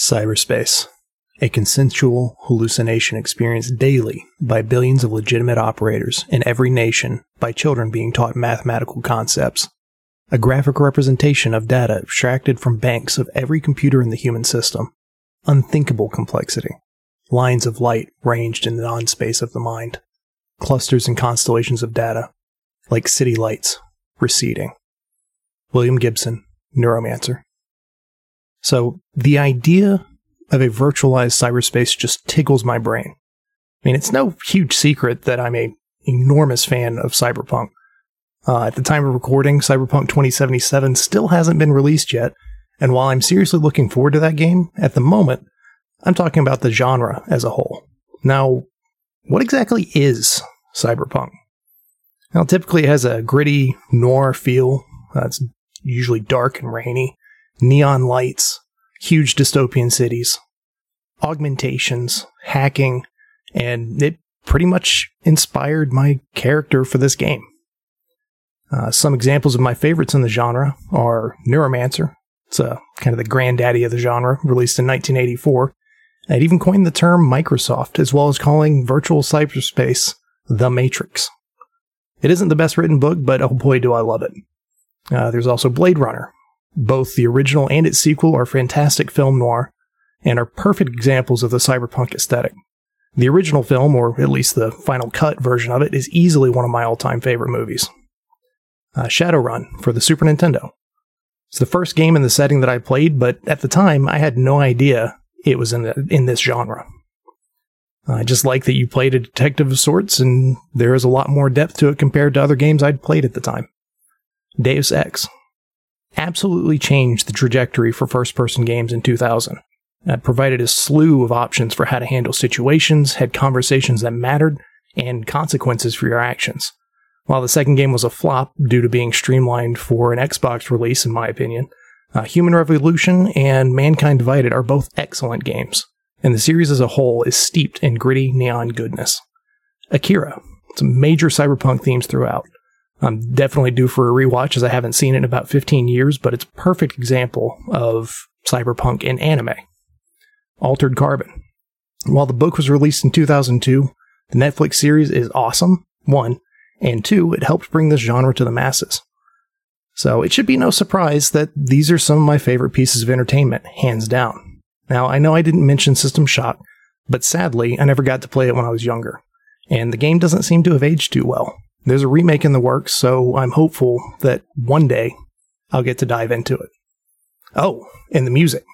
Cyberspace, a consensual hallucination experienced daily by billions of legitimate operators in every nation by children being taught mathematical concepts. A graphic representation of data abstracted from banks of every computer in the human system. Unthinkable complexity. Lines of light ranged in the non space of the mind. Clusters and constellations of data, like city lights, receding. William Gibson, Neuromancer. So the idea of a virtualized cyberspace just tickles my brain. I mean, it's no huge secret that I'm a enormous fan of cyberpunk. Uh, at the time of recording, Cyberpunk 2077 still hasn't been released yet, and while I'm seriously looking forward to that game, at the moment, I'm talking about the genre as a whole. Now, what exactly is cyberpunk? Now, typically it has a gritty noir feel. Uh, it's usually dark and rainy neon lights, huge dystopian cities, augmentations, hacking, and it pretty much inspired my character for this game. Uh, some examples of my favorites in the genre are Neuromancer. It's uh, kind of the granddaddy of the genre, released in 1984. I'd even coined the term Microsoft, as well as calling virtual cyberspace the Matrix. It isn't the best written book, but oh boy, do I love it. Uh, there's also Blade Runner, both the original and its sequel are fantastic film noir and are perfect examples of the cyberpunk aesthetic. The original film, or at least the final cut version of it, is easily one of my all time favorite movies. Uh, Shadowrun for the Super Nintendo. It's the first game in the setting that I played, but at the time I had no idea it was in, the, in this genre. I just like that you played a detective of sorts, and there is a lot more depth to it compared to other games I'd played at the time. Deus Ex, absolutely changed the trajectory for first person games in 2000. It provided a slew of options for how to handle situations, had conversations that mattered, and consequences for your actions. While the second game was a flop due to being streamlined for an Xbox release, in my opinion, uh, Human Revolution and Mankind Divided are both excellent games, and the series as a whole is steeped in gritty neon goodness. Akira, some major cyberpunk themes throughout, I'm definitely due for a rewatch as I haven't seen it in about 15 years, but it's a perfect example of cyberpunk in anime. Altered Carbon. While the book was released in 2002, the Netflix series is awesome, one, and two, it helped bring this genre to the masses. So it should be no surprise that these are some of my favorite pieces of entertainment, hands down. Now, I know I didn't mention System Shock, but sadly, I never got to play it when I was younger, and the game doesn't seem to have aged too well. There's a remake in the works, so I'm hopeful that one day I'll get to dive into it. Oh, and the music.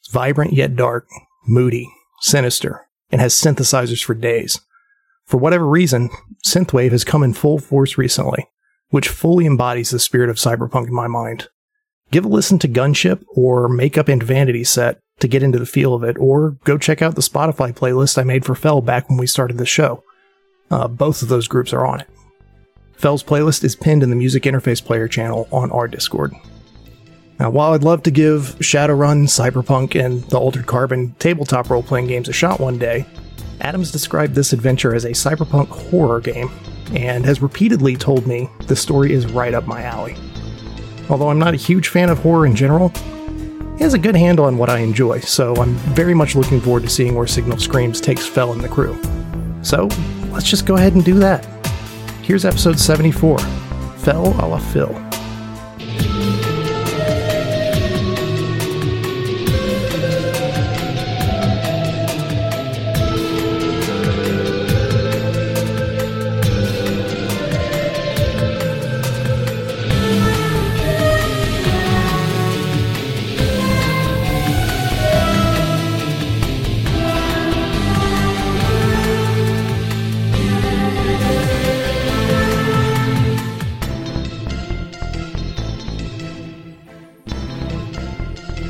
It's vibrant yet dark, moody, sinister, and has synthesizers for days. For whatever reason, synthwave has come in full force recently, which fully embodies the spirit of cyberpunk in my mind. Give a listen to Gunship or Makeup and Vanity Set to get into the feel of it, or go check out the Spotify playlist I made for Fell back when we started the show. Uh, both of those groups are on it. Fell's playlist is pinned in the Music Interface Player channel on our Discord. Now, while I'd love to give Shadowrun, Cyberpunk, and the Altered Carbon tabletop role playing games a shot one day, Adams described this adventure as a cyberpunk horror game and has repeatedly told me the story is right up my alley. Although I'm not a huge fan of horror in general, he has a good handle on what I enjoy, so I'm very much looking forward to seeing where Signal Screams takes Fell and the crew. So, let's just go ahead and do that. Here's episode 74 Fell a la Phil.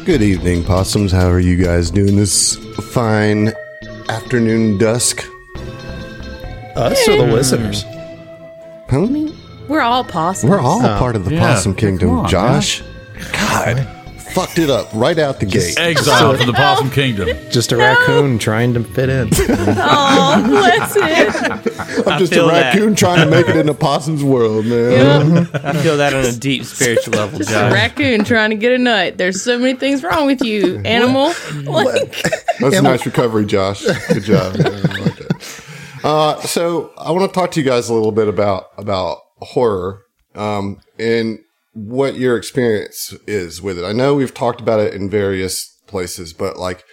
Good evening, possums. How are you guys doing this fine afternoon dusk? Us or the hmm. listeners? Huh? We're all possums. We're all part of the yeah. possum kingdom, on, Josh. God, fucked it up right out the gate. Exile from the Possum Kingdom. Just a raccoon trying to fit in. Oh, bless it. I'm just a feel that. raccoon trying to make it in a possum's world, man. I feel that on a deep spiritual level, Just a Josh. Raccoon trying to get a nut. There's so many things wrong with you, animal. Like, That's a nice recovery, Josh. Good job. I like that. Uh, so I want to talk to you guys a little bit about about horror um, and what your experience is with it. I know we've talked about it in various places, but like,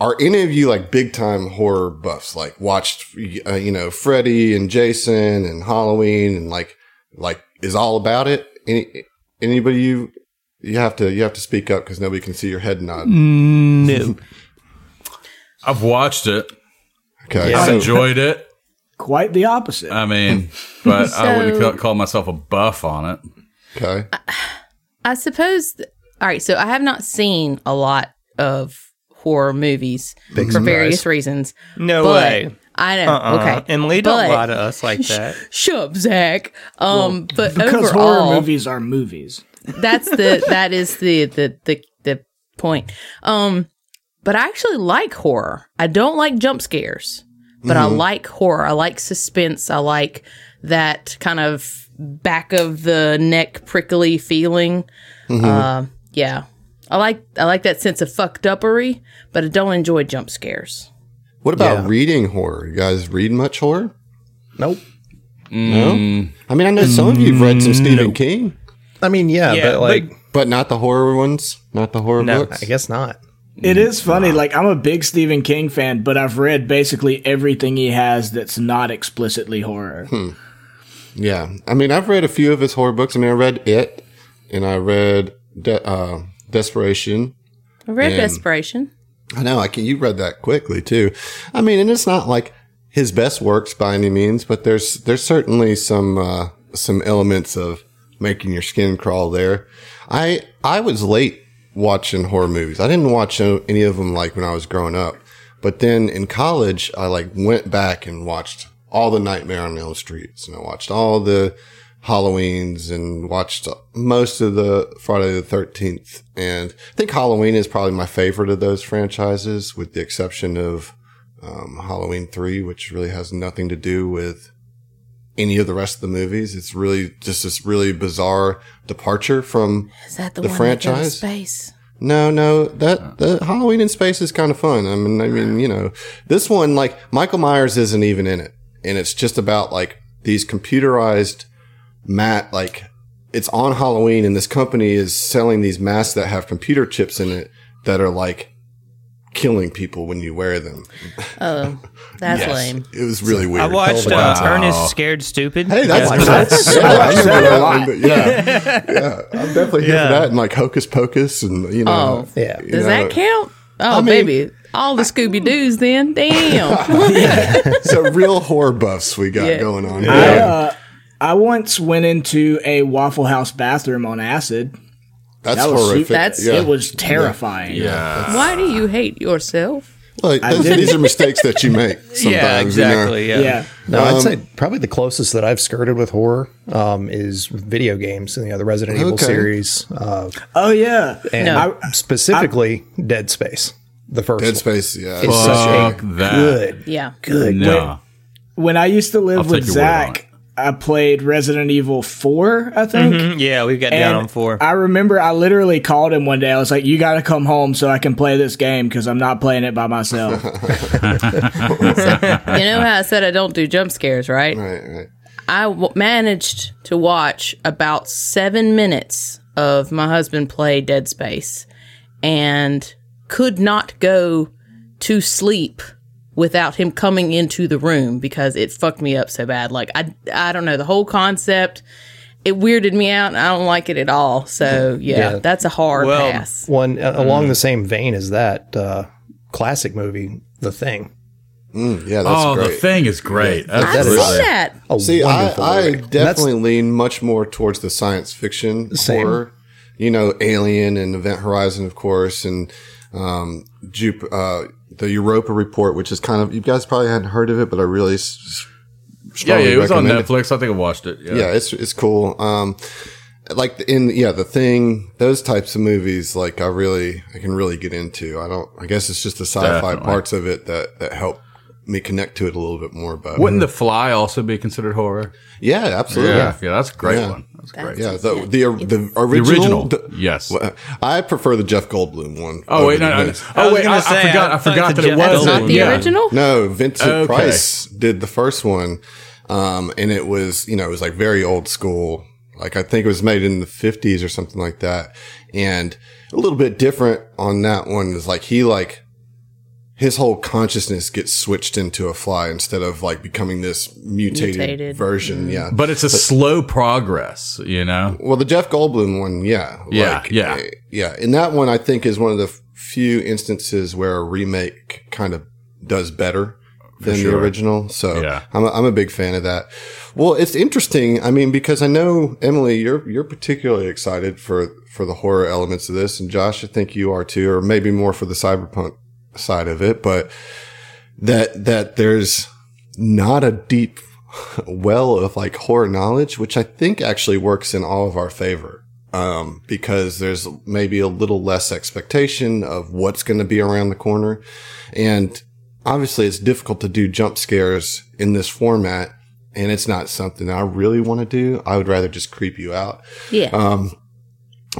are any of you like big time horror buffs? Like watched, uh, you know, Freddy and Jason and Halloween and like, like is all about it? Any anybody you you have to you have to speak up because nobody can see your head nod. No. I've watched it. Okay, I've so- enjoyed it. Quite the opposite. I mean, but I wouldn't call myself a buff on it. Okay. I suppose. Th- all right, so I have not seen a lot of horror movies for surprise. various reasons. No but way. I know. Uh-uh. Okay, Emily, don't But- lie to us like that. Shut up, Zach. Um, but because overall, horror movies are movies. that's the that is the the the the point. Um, but I actually like horror. I don't like jump scares, but I like horror. I like suspense. I like that kind of back of the neck prickly feeling. Mm-hmm. Uh, yeah, I like I like that sense of fucked upery, but I don't enjoy jump scares. What about Yeah. reading horror? You guys read much horror? Nope. No. Mm. I mean, I know some of you've read some Stephen King, I mean, yeah, Yeah, but like, but not the horror ones, not the horror No, books. I guess not. It is mm. funny. Like I'm a big Stephen King fan, but I've read basically everything he has that's not explicitly horror. Hmm. Yeah, I mean, I've read a few of his horror books. I mean, I read It, and I read De- uh, Desperation. I read Desperation. I know. I can. You read that quickly too. I mean, and it's not like his best works by any means, but there's there's certainly some uh, some elements of making your skin crawl there. I I was late watching horror movies. I didn't watch any of them like when I was growing up, but then in college, I like went back and watched all the Nightmare on Elm Streets, and I watched all the Halloweens and watched most of the Friday the 13th. And I think Halloween is probably my favorite of those franchises, with the exception of um, Halloween 3, which really has nothing to do with any of the rest of the movies. It's really just this really bizarre departure from. Is that the, The one that goes to franchise? space? No, no, that the Halloween in space is kind of fun. I mean, I mean, you know, this one like Michael Myers isn't even in it, and it's just about like these computerized mat like it's on Halloween, and this company is selling these masks that have computer chips in it that are like killing people when you wear them. Oh, that's lame. It was really weird. I watched Hell uh, of a Ernest Scared Stupid. Hey, that's, Yeah. that's, yeah, I remember that one, but yeah, yeah, I'm definitely here Yeah. for that and like Hocus Pocus and you know, Oh, Yeah. you Does know. that count? Oh, mean- baby. All the Scooby Doo's then. Damn. So real horror buffs we got Yeah. going on. I, here. uh, I once went into a Waffle House bathroom on acid. That's that was su- horrific. That's- yeah. It was terrifying. Yeah. Why do you hate yourself? Like, those- these are mistakes that you make sometimes. yeah, you know? exactly. Yeah. Yeah. No, Um, I'd say probably the closest that I've skirted with horror um, is video games. You know, the Resident Evil series, uh, Oh yeah. and No. specifically Dead Space, the first Dead one. Space, yeah. It's such a Fuck that. good, Yeah. good. No. When I used to live I'll with take your word on Zach, I played Resident Evil 4, I think. Mhm, Yeah, we've got down And on four. I remember I literally called him one day. I was like, "You got to come home so I can play this game because I'm not playing it by myself." You know how I said I don't do jump scares, right? Right, right. I w- managed to watch about seven minutes of my husband play Dead Space and could not go to sleep without him coming into the room because it fucked me up so bad. Like I, I don't know the whole concept. It weirded me out, and I don't like it at all. So yeah, Yeah. that's a hard Well, pass. One uh, along the same vein as that uh, classic movie, The Thing. Mm, yeah, that's Oh, great. the thing is great. I've That's seen really- that. A See, I, I definitely lean much more towards the science fiction Same. horror. You know, Alien and Event Horizon, of course, and um, Jup- uh, the Europa Report, which is kind of you guys probably hadn't heard of it, but I really s- Yeah, yeah, it was on recommend it. Netflix. I think I watched it. Yeah. yeah, it's it's cool. Um, like in yeah the thing those types of movies like i really i can really get into i don't i guess it's just the sci-fi Definitely. parts of it that that help me connect to it a little bit more but Wouldn't The Fly also be considered horror? yeah absolutely Yeah, yeah, that's a great Yeah. one. That's great. yeah the the, the original, original, the- yes. well, i prefer the jeff goldblum one Oh over wait, no, the no. Vince- I Oh was wait, gonna I, say, I forgot. I I forgot thought that the it Jeff was That's not the yeah. original? No, Vincent Okay. Price did the first one. Um, and it was, you know, it was like very old school. Like I think it was made in the fifties or something like that. And a little bit different on that one is like he like his whole consciousness gets switched into a fly instead of like becoming this mutated, Mutated. version. Yeah. But it's a slow progress, you know. Well, the Jeff Goldblum one, yeah, Yeah, yeah. uh, yeah. And that one, I think, is one of the few instances where a remake kind of does better than the original. So Yeah. I'm, a, I'm a big fan of that. Well, it's interesting. I mean, because I know Emily, you're you're particularly excited for for the horror elements of this, and Josh, I think you are too, or maybe more for the cyberpunk side of it. But that that there's not a deep well of like horror knowledge, which I think actually works in all of our favor. Um, because there's maybe a little less expectation of what's going to be around the corner. And obviously it's difficult to do jump scares in this format. And it's not something I really want to do. I would rather just creep you out. Yeah. Um,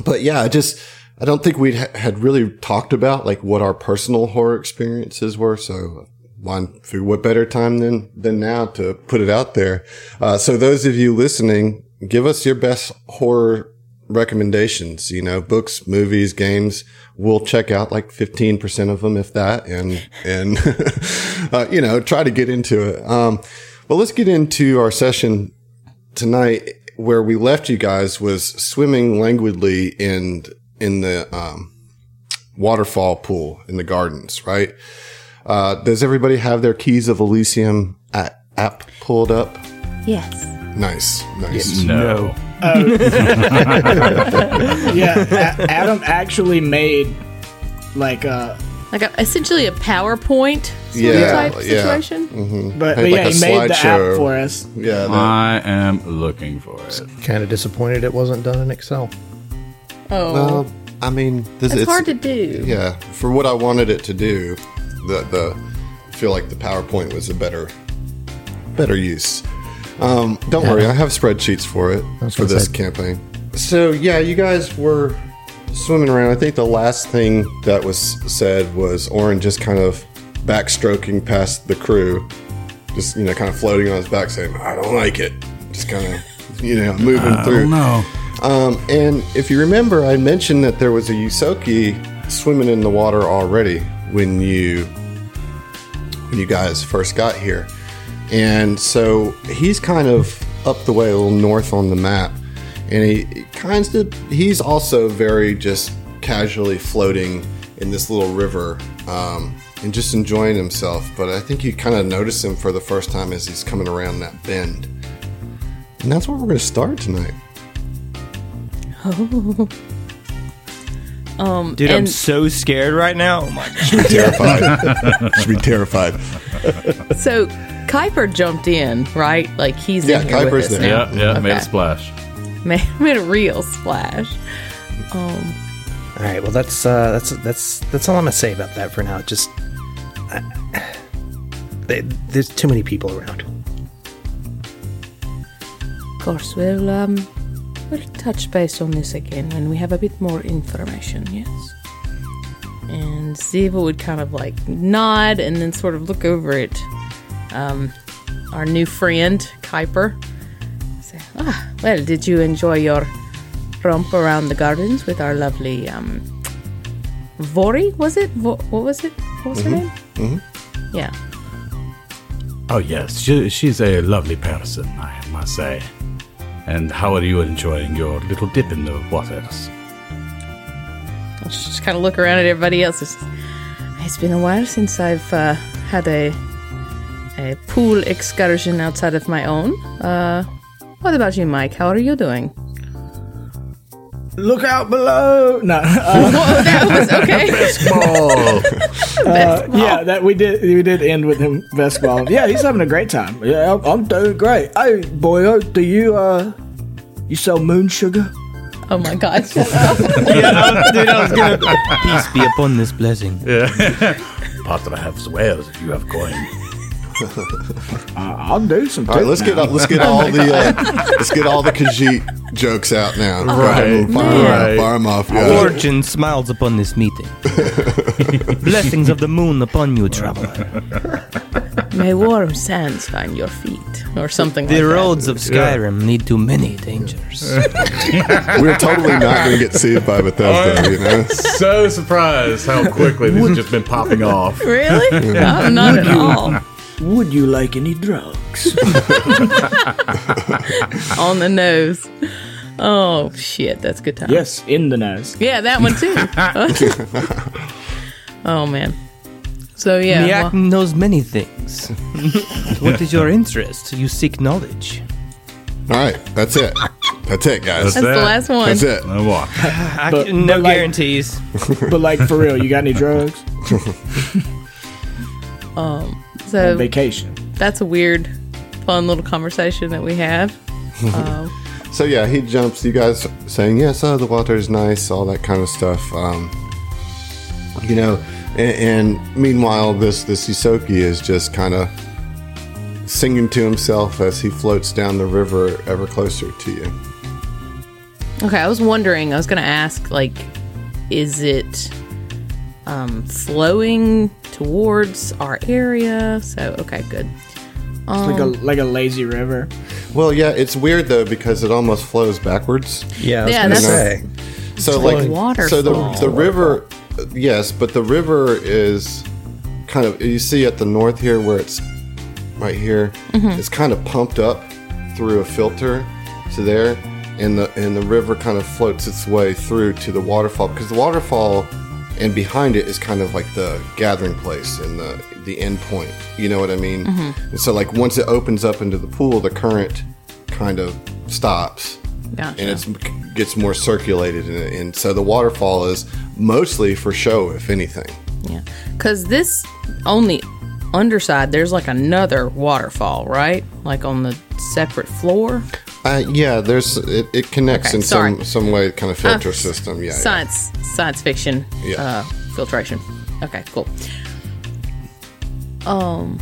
but yeah, just, I don't think we ha- had really talked about like what our personal horror experiences were. So why, figure what better time than, than now to put it out there. Uh, so those of you listening, give us your best horror recommendations, you know, books, movies, games. We'll check out like 15% of them, if that, and, and, uh, you know, try to get into it. Um, well, let's get into our session tonight where we left you guys was swimming languidly in in the um, waterfall pool in the gardens, right? Uh, does everybody have their keys of Elysium a- app pulled up? yes. Nice, nice. No. Yeah, A- Adam actually made like uh Like a, essentially a PowerPoint sort of Yeah, type yeah. situation. but, Had but like yeah, a he made the slideshow. app for us. Yeah, that- I am looking for it. Kind of disappointed it wasn't done in Excel. Oh, well, I mean, this, it's, hard to do. Yeah, for what I wanted it to do, the the I feel like the PowerPoint was a better better use. Um, don't worry, I have spreadsheets for it for this say- campaign. So yeah, you guys were swimming around. I think the last thing that was said was Oren just kind of backstroking past the crew, just you know, kind of floating on his back, saying, "I don't like it." Just kind of you know moving I through. don't know. Um, and if you remember, I mentioned that there was a Yusoki swimming in the water already when you when you guys first got here, and so he's kind of up the way a little north on the map, and he, he kind of he's also very just casually floating in this little river. Um, and just enjoying himself, but I think you kind of notice him for the first time as he's coming around that bend. And that's where we're going to start tonight. Um, Dude, I'm and so scared right now. Oh my god. Should be terrified. Should be terrified. so Kuiper jumped in, right? Like he's Yeah, in here Kuiper's with us there. now. Yeah, yeah, made a splash. Made, made a real splash. Um, All right. Well, that's uh, that's that's that's all I'm gonna say about that for now. Just I, there- there's too many people around. of course, we'll um, we'll touch base on this again when we have a bit more information. Yes. And Ziva would kind of like nod and then sort of look over at um, our new friend Kuiper. Say, ah, well, did you enjoy your romp around the gardens with our lovely um, Vori? Was it? Vo- what was it? What was her name? Mm-hmm. Yeah. Oh yes, she, she's a lovely person, I must say. And how are you enjoying your little dip in the waters? I'll just kind of look around at everybody else. It's, it's been a while since I've uh, had a a pool excursion outside of my own. Uh, what about you, Mike? How are you doing? Look out below! No, uh, Whoa, that was okay. uh, yeah, that we did. We did end with him best ball. Yeah, he's having a great time. Yeah, I'm, I'm doing great. Hey, boyo, do you uh, you sell moon sugar? Oh my god! Shut up. yeah, I was, dude, I was gonna. Peace be upon this blessing. Yeah. Patra have swears if you have coin. I'll do some. All right, let's get all, let's get all the uh, let's get all the Khajiit jokes out now. Right, We'll fire, 'em right. off, fire 'em off. Yeah. Fortune smiles upon this meeting. Blessings of the moon upon you, traveler. May warm sands find your feet, or something. The like that. The roads of Skyrim lead to many dangers. We're totally not going to get sued by Bethesda. You know, so surprised how quickly this has just been popping off. Really? no, not at all. Would you like any drugs? On the nose. Oh shit, that's good time. yes, in the nose. Yeah, that one too. oh man. So yeah, Miak well, knows many things. what is your interest? You seek knowledge. all right, that's it. That's it, guys. that's the last one. That's it. No what? I, But- no but like- guarantees. But like for real, you got any drugs? Um, So Vacation. that's a weird, fun little conversation that we have. So yeah, he jumps. You guys saying yes? Oh, the water is nice. All that kind of stuff. Um, you know, and, and meanwhile, this this Yusoki is just kind of singing to himself as he floats down the river ever closer to you. Okay, I was wondering. I was gonna ask, like, is it um, flowing towards our area? So okay, good. It's like a like a lazy river. Well, yeah, it's weird though because it almost flows backwards. Yeah, Yeah, that's- say. So like like waterfall. So the the river, yes, but the river is kind of you see at the north here where it's right here. It's kind of pumped up through a filter to there, and the and the river kind of floats its way through to the waterfall because the waterfall and behind it is kind of like the gathering place and the the end point. You know what I mean? Mm-hmm. And so like once it opens up into the pool, the current kind of stops Gotcha. and it's gets more circulated and, and so the waterfall is mostly for show if anything Yeah, because this on the underside, there's like another waterfall, right? Like on the separate floor. Uh, yeah there's it, it connects Okay, in sorry. some some way kind of filter Uh, system yeah, yeah. Science, science fiction, Yeah. uh, filtration. Okay, cool. Um,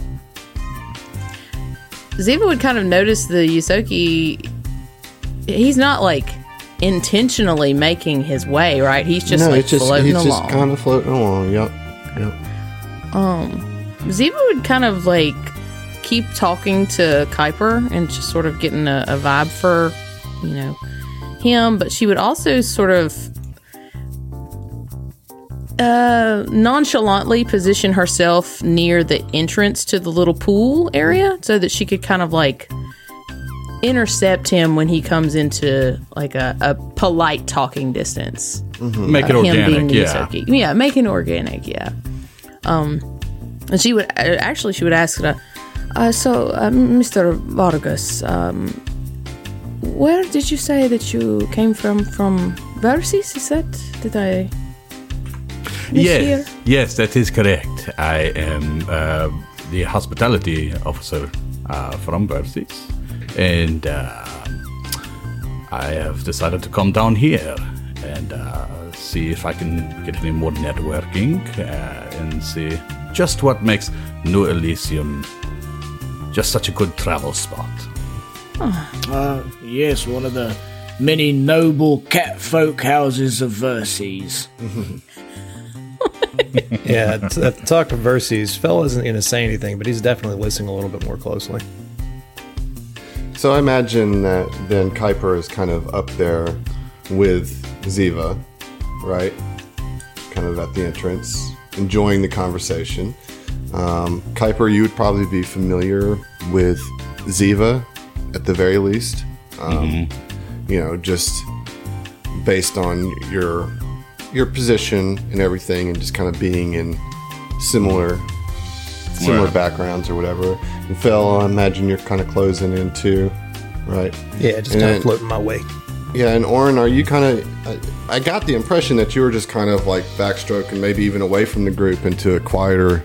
Ziva would kind of notice the Yusoki. He's not like intentionally making his way, right? He's just no like just floating he's along. just kind of floating along yep yep Um, Ziva would kind of like keep talking to Kuiper and just sort of getting a, a vibe for, you know, him, but she would also sort of uh, nonchalantly position herself near the entrance to the little pool area so that she could kind of like intercept him when he comes into like a, a polite talking distance Make it of organic, yeah. Yusoki. Yeah, make it organic, yeah. Um, and she would uh, actually she would ask her, uh, so uh, Mr. Vargas, um, where did you say that you came from? From Versis, is that? Did I? Yes, yes, that is correct. I am uh, the hospitality officer uh, from Versis, and uh, I have decided to come down here and uh, see if I can get any more networking and see just what makes New Elysium just such a good travel spot. Uh, yes, one of the many noble cat folk houses of Verses. Yeah, t- uh, talk of Verses. Phil isn't going to say anything, but he's definitely listening a little bit more closely. so i imagine that then kuiper is kind of up there with ziva right kind of at the entrance enjoying the conversation um, kuiper you would probably be familiar with ziva at the very least um, you know just based on your your position and everything and just kind of being in similar similar Right. backgrounds or whatever and phil i imagine you're kind of closing in too right Yeah, just And kind then- of floating my way. yeah and oren are you kind of I, I got the impression that you were just kind of like backstroking maybe even away from the group into a quieter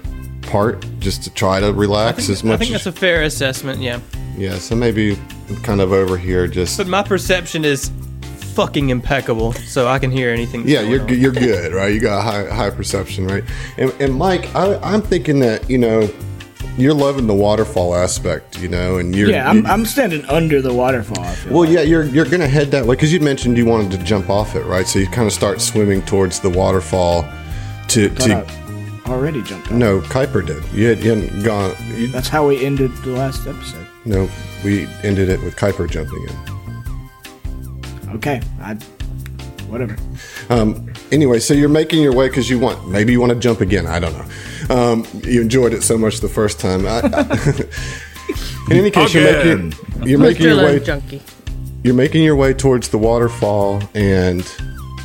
part just to try to relax as much. I think as that's a fair assessment, yeah. yeah so maybe kind of over here just But my perception is fucking impeccable, so I can hear anything. Yeah, going you're on. good- you're good, right? You got a high high perception, right? And, and Mike, I, I'm thinking that you know you're loving the waterfall aspect, you know, and you're Yeah, I'm, you- I'm standing under the waterfall. Well, like. yeah, you're you're gonna head that way because you mentioned you wanted to jump off it, right? So you kind of start swimming towards the waterfall to But to. I already jumped off. No, Kuiper did. You, had, you hadn't gone. You, That's how we ended the last episode. no, we ended it with Kuiper jumping in. Okay, I. Whatever. Um, anyway, so you're making your way because you want maybe you want to jump again. I don't know. Um, you enjoyed it so much the first time. I, I, in any case, you're making you're making your way Junkie. you're making your way towards the waterfall and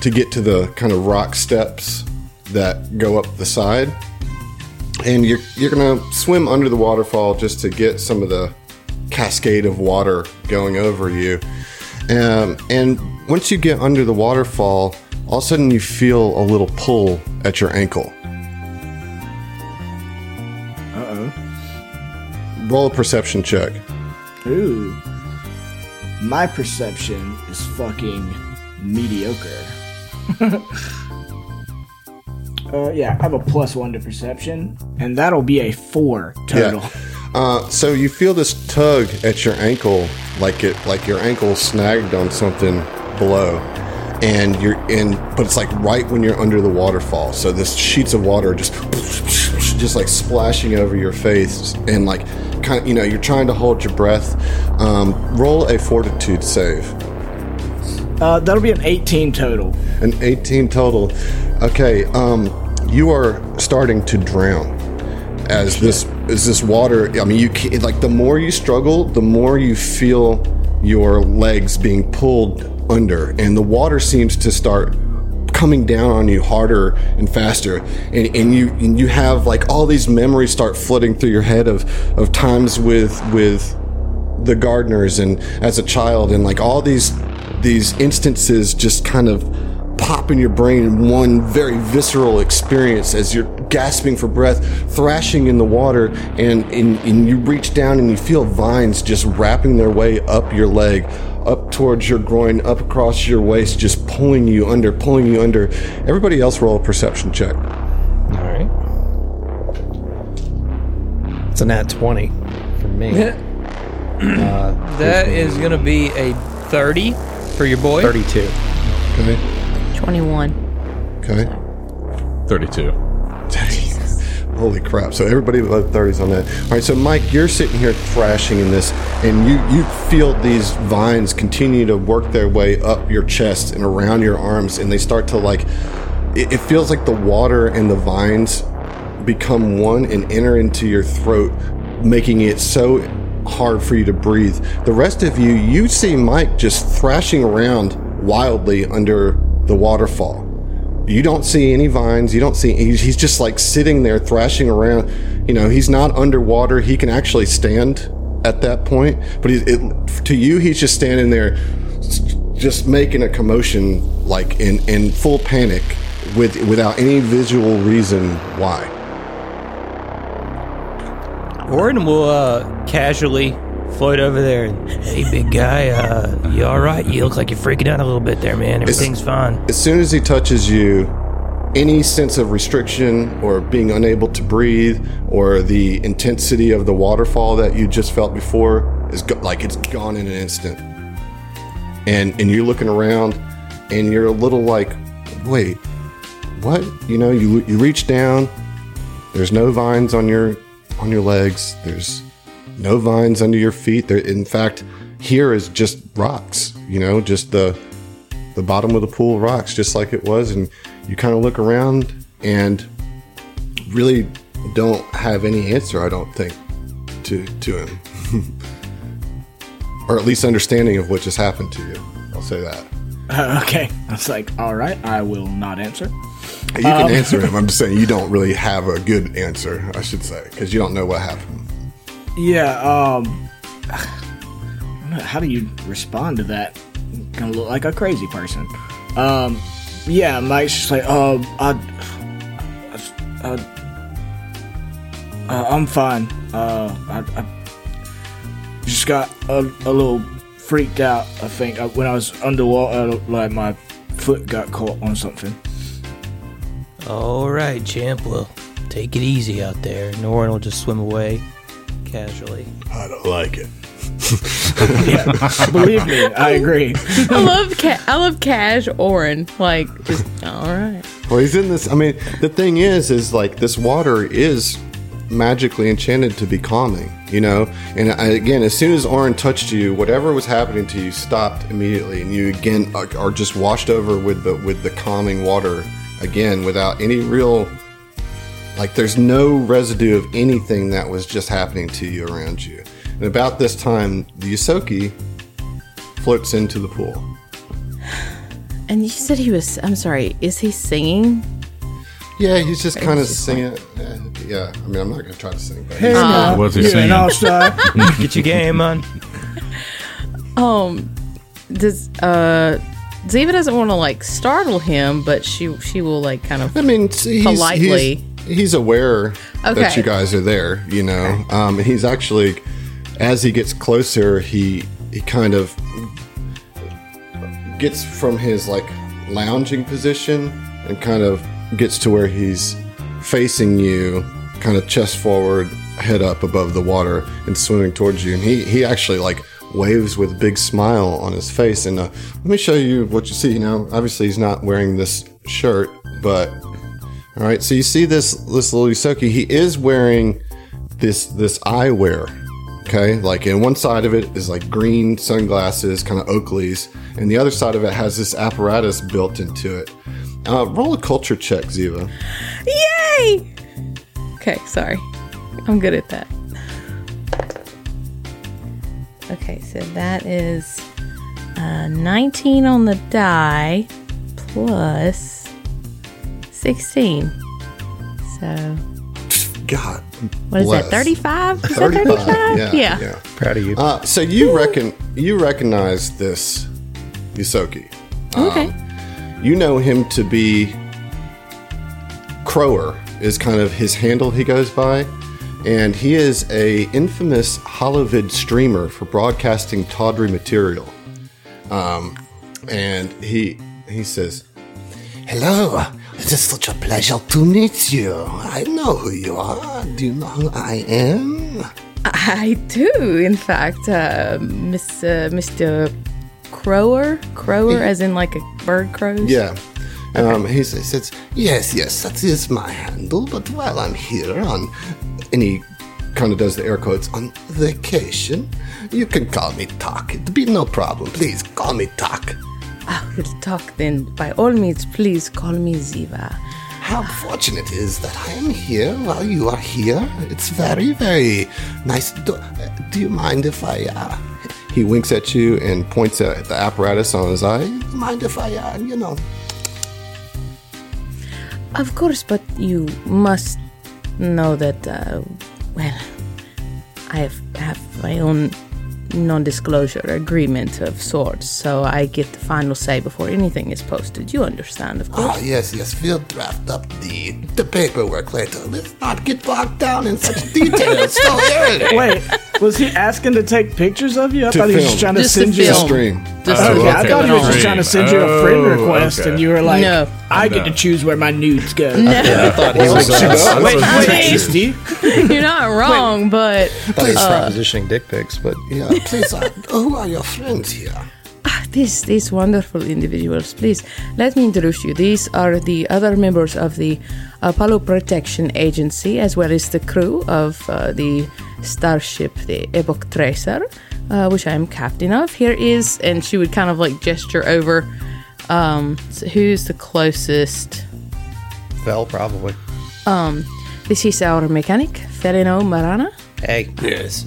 to get to the kind of rock steps that go up the side. And you're you're gonna swim under the waterfall just to get some of the cascade of water going over you. Um, and once you get under the waterfall, all of a sudden you feel a little pull at your ankle. Uh oh. Roll a perception check. Ooh. My perception is fucking mediocre. uh, yeah, I have a plus one to perception, and that'll be a four total. Yeah. Uh, so you feel this tug at your ankle, like it, like your ankle snagged on something below, and you're in. But it's like right when you're under the waterfall. So this sheets of water just, just like splashing over your face, and like kind, of, you know, you're trying to hold your breath. Um, roll a fortitude save. Uh, that'll be an 18 total. An 18 total. Okay, um, you are starting to drown as this as this water. I mean, you can, like the more you struggle, the more you feel your legs being pulled under, and the water seems to start coming down on you harder and faster and, and you and you have like all these memories start flooding through your head of of times with with the gardeners and as a child and like all these these instances just kind of pop in your brain in one very visceral experience as you're gasping for breath thrashing in the water and, and and you reach down and you feel vines just wrapping their way up your leg up towards your groin up across your waist just pulling you under pulling you under everybody else roll a perception check All right. It's a nat 20 for me. Uh, that is gonna be a thirty for your boy. 32. okay 21. okay 32. Holy crap! So everybody above thirties on that. All right, so Mike, you're sitting here thrashing in this, and you you feel these vines continue to work their way up your chest and around your arms, and they start to like. It, it feels like the water and the vines become one and enter into your throat, making it so hard for you to breathe. The rest of you, you see Mike just thrashing around wildly under the waterfall. You don't see any vines. You don't see. He's, just like sitting there thrashing around. You know, he's not underwater. He can actually stand at that point. But it, to you, he's just standing there, just making a commotion, like in in full panic, with without any visual reason why. Warren will uh, casually float over there. Hey, big guy, uh, you all right? You look like you're freaking out a little bit there, man. Everything's fine. As soon as he touches you, any sense of restriction or being unable to breathe or the intensity of the waterfall that you just felt before is go- like it's gone in an instant. And and you're looking around and you're a little like, wait, what? You know, you you reach down. There's no vines on your on your legs. There's no vines under your feet. There, in fact, here is just rocks. You know, just the the bottom of the pool rocks just like it was and you kind of look around and really don't have any answer i don't think to to him or at least understanding of what just happened to you i'll say that Uh, okay. I was like, all right, I will not answer. you can answer him i'm just saying you don't really have a good answer i should say because you don't know what happened Yeah, um. I How do you respond to that? Gonna look like a crazy person. Um, yeah, Mike's just like, uh, I, uh, uh, I'm fine. Uh, I, I just got a, a little freaked out. I think uh, when I was underwater, like my foot got caught on something. All right, champ. Well, take it easy out there. Norin will just swim away casually. I don't like it. Believe me, I agree. I love Ca- I love Cash Orin. Like, just all right. Well, he's in this. I mean, the thing is, is like this water is magically enchanted to be calming, you know. And I, again, as soon as Orin touched you, whatever was happening to you stopped immediately, and you again are, are just washed over with the with the calming water again, without any real. Like there's no residue of anything that was just happening to you around you. And about this time, the Yusoki floats into the pool. And you said he was. I'm sorry. Is he singing? Yeah, he's just kind of singing. uh, yeah, I mean, I'm not gonna try to sing, but Hey, he's- now, What's he you're saying? all-star. Get your game on. Um, does uh, Ziva doesn't want to like startle him, but she she will like kind of. I mean, see, he's, Politely. he's, he's aware that you guys are there. You know, um, and he's actually, as he gets closer, he he kind of gets from his like lounging position and kind of gets to where he's facing you, kind of chest forward, head up above the water, and swimming towards you. And he he actually like waves with a big smile on his face. And uh, let me show you what you see. You know, obviously, he's not wearing this shirt, but all right. So you see this this little Yusoki. He is wearing this this eyewear. Okay, like in one side of it is like green sunglasses, kind of Oakley's, and the other side of it has this apparatus built into it. Uh, roll a culture check, Ziva. Yay! Okay, sorry. I'm good at that. Okay, so that is uh, 19 on the die plus 16. So, God, what is bless. that, 35? Is 35, that 35? Yeah, yeah. yeah. Proud of you. Uh, so you reckon you recognize this Yusoki? Okay. You know him to be Crower is kind of his handle he goes by, and he is a infamous holovid streamer for broadcasting tawdry material. Um, and he he says, "Hello, it is such a pleasure to meet you. I know who you are. Do you know who I am?" I do, in fact, uh, Miss, uh, Mr. Crower? Crower, as in like a bird crows? Yeah. Um, he says, Yes, yes, that is my handle, but while I'm here on, and he kind of does the air quotes, on vacation, you can call me Talk. It'd be no problem. Please call me Talk. I will talk then. By all means, please call me Ziva. How fortunate it is that I am here while you are here. It's very, very nice. Do, do you mind if I. Uh, he winks at you and points at the apparatus on his eye. Mind if I, uh, you know, Of course, but you must know that, uh, well, I have, have my own non disclosure agreement of sorts, so I get the final say before anything is posted. You understand, of course. Ah, yes, yes. We'll draft up the the paperwork later. Let's not get bogged down in such details so early. Wait, was he asking to take pictures of you? I To thought he was film. just trying to Just to send you. film. Stream. Just Okay, I thought he was just trying to send you a friend Oh, request, okay. and you were like, No. "I get to choose where my nudes go." I thought he was uh, Wait, I wait, mean- tasty. You're not wrong, but thought he was propositioning dick pics, but Yeah, please. Uh, who are your friends here? These these wonderful individuals, please let me introduce you. These are the other members of the Apollo Protection Agency, as well as the crew of uh, the starship, the Epoch Tracer, uh, which I am captain of. Here is, and she would kind of like gesture over. Um, so who's the closest? fell probably. This is our mechanic, Felino Marana. Hey, Yes.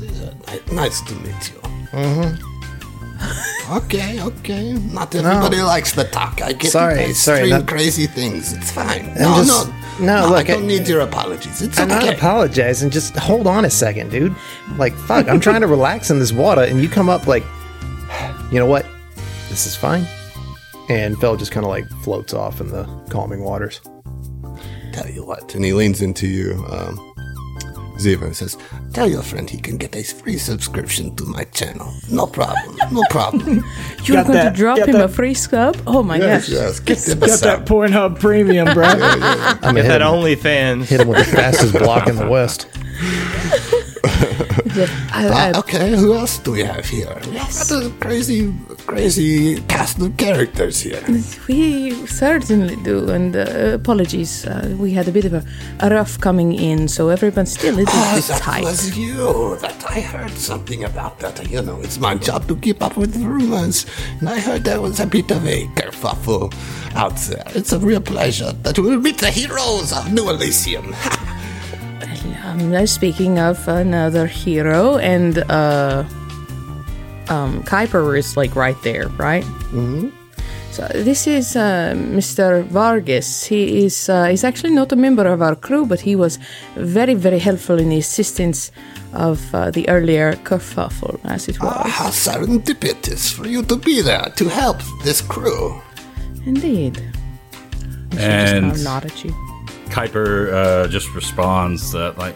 nice to meet you. Mm-hmm. Okay, okay. Not everybody likes the talk. I get Sorry. I sorry, not- crazy things. It's fine. no, just- no, no, look, I don't I- need your apologies. It's I'm okay. not apologizing. Just hold on a second, dude. Like, fuck, I'm trying to relax in this water, and you come up like, you know what? This is fine. And Fell just kind of like floats off in the calming waters. Tell you what. And he leans into you, um, Ziva says, Tell your friend he can get a free subscription to my channel. No problem. No problem. You're Got going that- to drop got him a free sub? Oh my Yes, gosh. yes, get them a Got that sub. Pornhub premium, bro. I mean, Get that him, OnlyFans. hit him with the fastest block in the West. I, I, Uh, okay, who else do we have here? Yes. What a crazy, crazy cast of characters here. We certainly do, and uh, apologies. Uh, we had a bit of a, a rough coming in, so everyone's still a little Oh, bit that tight. was you. That I heard something about that. You know, it's my job to keep up with the rumors, and I heard there was a bit of a kerfuffle out there. It's a real pleasure that we'll meet the heroes of New Elysium. Um, now speaking of another hero, and uh, um, Kuiper is like right there, right? Mm-hmm. So this is uh, Mr. Vargas. He is uh, he's actually not a member of our crew, but he was very, very helpful in the assistance of uh, the earlier kerfuffle, as it was. Ah, how serendipitous for you to be there to help this crew. Indeed. I should just kind And- of nod at you. Kuiper uh, just responds uh, like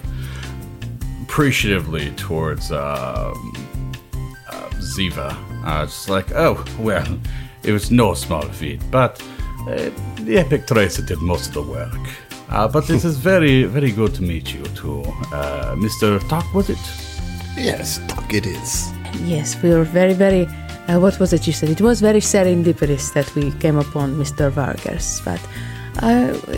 appreciatively towards um, uh, Ziva. Uh, just like, oh, well, it was no small feat, but uh, the Epic Tracer did most of the work. Uh, but it is very, very good to meet you too. Uh, Mr. Talk, was it? Yes, Tuck it is. Yes, we were very, very. Uh, what was it you said? It was very serendipitous that we came upon Mr. Vargas. But uh,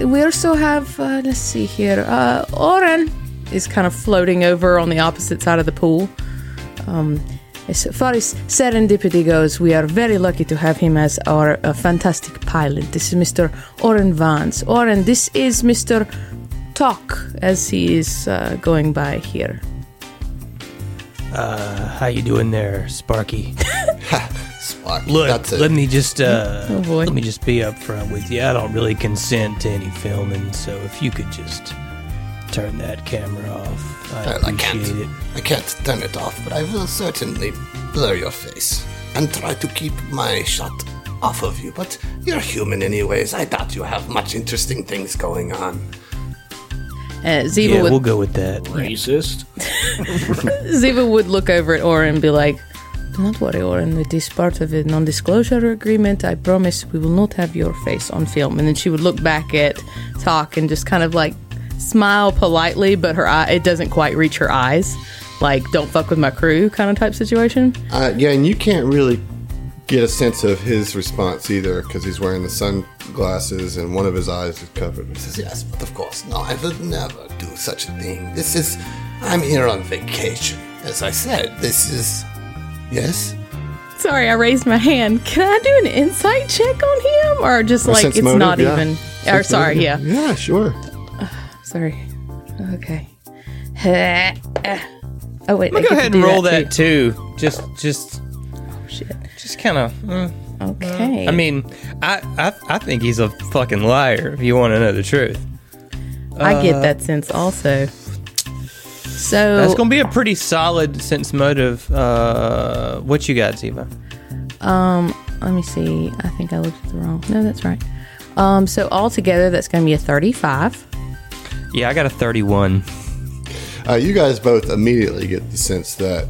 we also have, uh, let's see here, uh, Oren is kind of floating over on the opposite side of the pool. Um, as far as serendipity goes, we are very lucky to have him as our uh, fantastic pilot. This is Mr. Oren Vance. Oren, this is Mr. Talk, as he is uh, going by here. Uh, how you doing there, Sparky? Spark. Look, that's it. let me just uh, Oh, boy. let me just be upfront with you. I don't really consent to any filming, so if you could just turn that camera off, I Well, I can't. it. I can't turn it off, but I will certainly blur your face and try to keep my shot off of you. But you're human, anyways. I doubt you have much interesting things going on. Uh, Ziva Yeah, would we'll go with that. Racist. Ziva would look over at Oren and be like, Do not worry, Oren, with this part of the non disclosure agreement, I promise we will not have your face on film. And then she would look back at Talk and just kind of like smile politely, but her eye, it doesn't quite reach her eyes. Like, don't fuck with my crew kind of type situation. Uh, yeah, and you can't really get a sense of his response either because he's wearing the sunglasses and one of his eyes is covered. He says, Yes, but of course, no, I would never do such a thing. This is. I'm here on vacation. As I said, this is. Yes? Sorry, I raised my hand. Can I do an insight check on him? Or just Or like it's motive, not yeah. even. Or oh, sorry, motive. yeah. Yeah, sure. Sorry. Okay. Uh, oh, wait. I Go get to ahead and roll too. that too. Just, just, oh, Shit. just kind of. Mm, mm. Okay. I mean, I, I, I think he's a fucking liar. If you want to know the truth, I get uh, that sense also. So that's gonna be a pretty solid sense motive. Uh, what you got, Ziva? um, let me see. I think I looked at the wrong. No, that's right. Um, so altogether, that's going to be a thirty-five. Yeah, I got a thirty-one. Uh, you guys both immediately get the sense that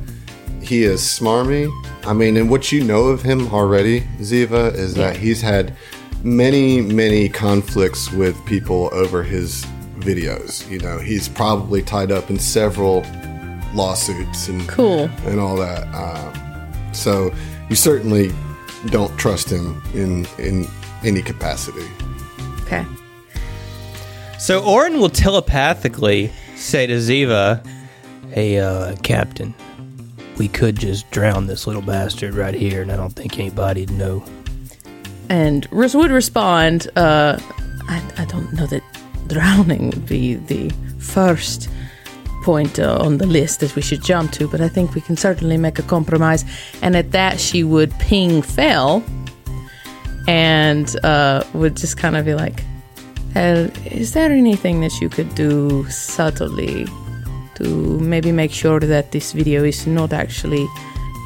he is smarmy. I mean, and what you know of him already, Ziva, is that he's had many, many conflicts with people over his videos. You know, he's probably tied up in several lawsuits and Cool. and all that. Um, so you certainly don't trust him in in any capacity. Okay. So Oren will telepathically say to Ziva, "Hey, uh, Captain, we could just drown this little bastard right here, and I don't think anybody'd know." And Riz would respond, uh, I, I don't know that drowning would be the first point uh, on the list that we should jump to, but I think we can certainly make a compromise. And at that, she would ping Fell and uh, would just kind of be like, "Hell, is there anything that you could do subtly to maybe make sure that this video is not actually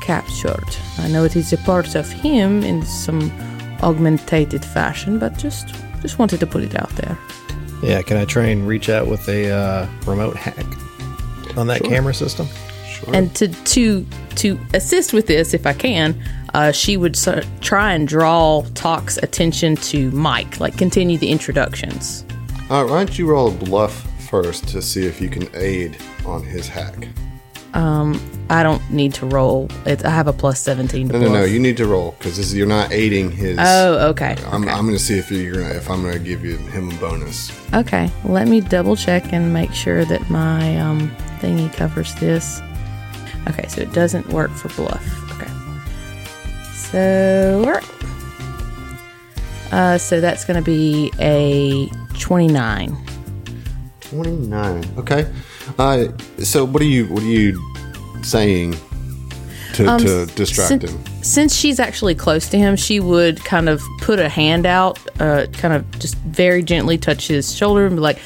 captured? I know it is a part of him in some augmented fashion, but just just wanted to put it out there. Yeah, can I try and reach out with a uh, remote hack? on that camera system. Sure. And to to to assist with this, if I can, uh, she would sort of try and draw Talk's attention to Mike, like continue the introductions. All right, why don't you roll a bluff first to see if you can aid on his hack? I don't need to roll. It, I have a plus seventeen. To No, no, no. You need to roll because you're not aiding his. Oh, okay. I'm, okay. I'm going to see if you're gonna if I'm going to give you him a bonus. Okay, let me double check and make sure that my um, thingy covers this. Okay, so it doesn't work for bluff. Okay. So, uh, so that's going to be a 29. Twenty nine. Okay. Uh, so what are you what are you saying to, Um, to distract sin- him? Since she's actually close to him, she would kind of put a hand out, uh, kind of just very gently touch his shoulder and be like,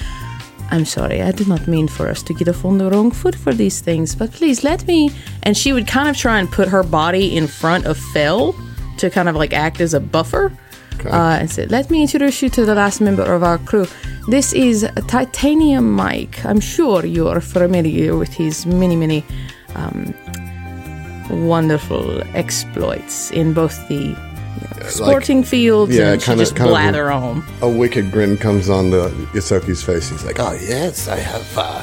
I'm sorry, I did not mean for us to get off on the wrong foot for these things, but please let me. And she would kind of try and put her body in front of Fell to kind of like act as a buffer. Uh, said, Let me introduce you to the last member of our crew. This is Titanium Mike. I'm sure you are familiar with his many, many wonderful exploits in both the sporting fields yeah, and kinda- just kind of a- blather on. A wicked grin comes on the Yusoki's face. He's like, Oh, yes, I have, uh,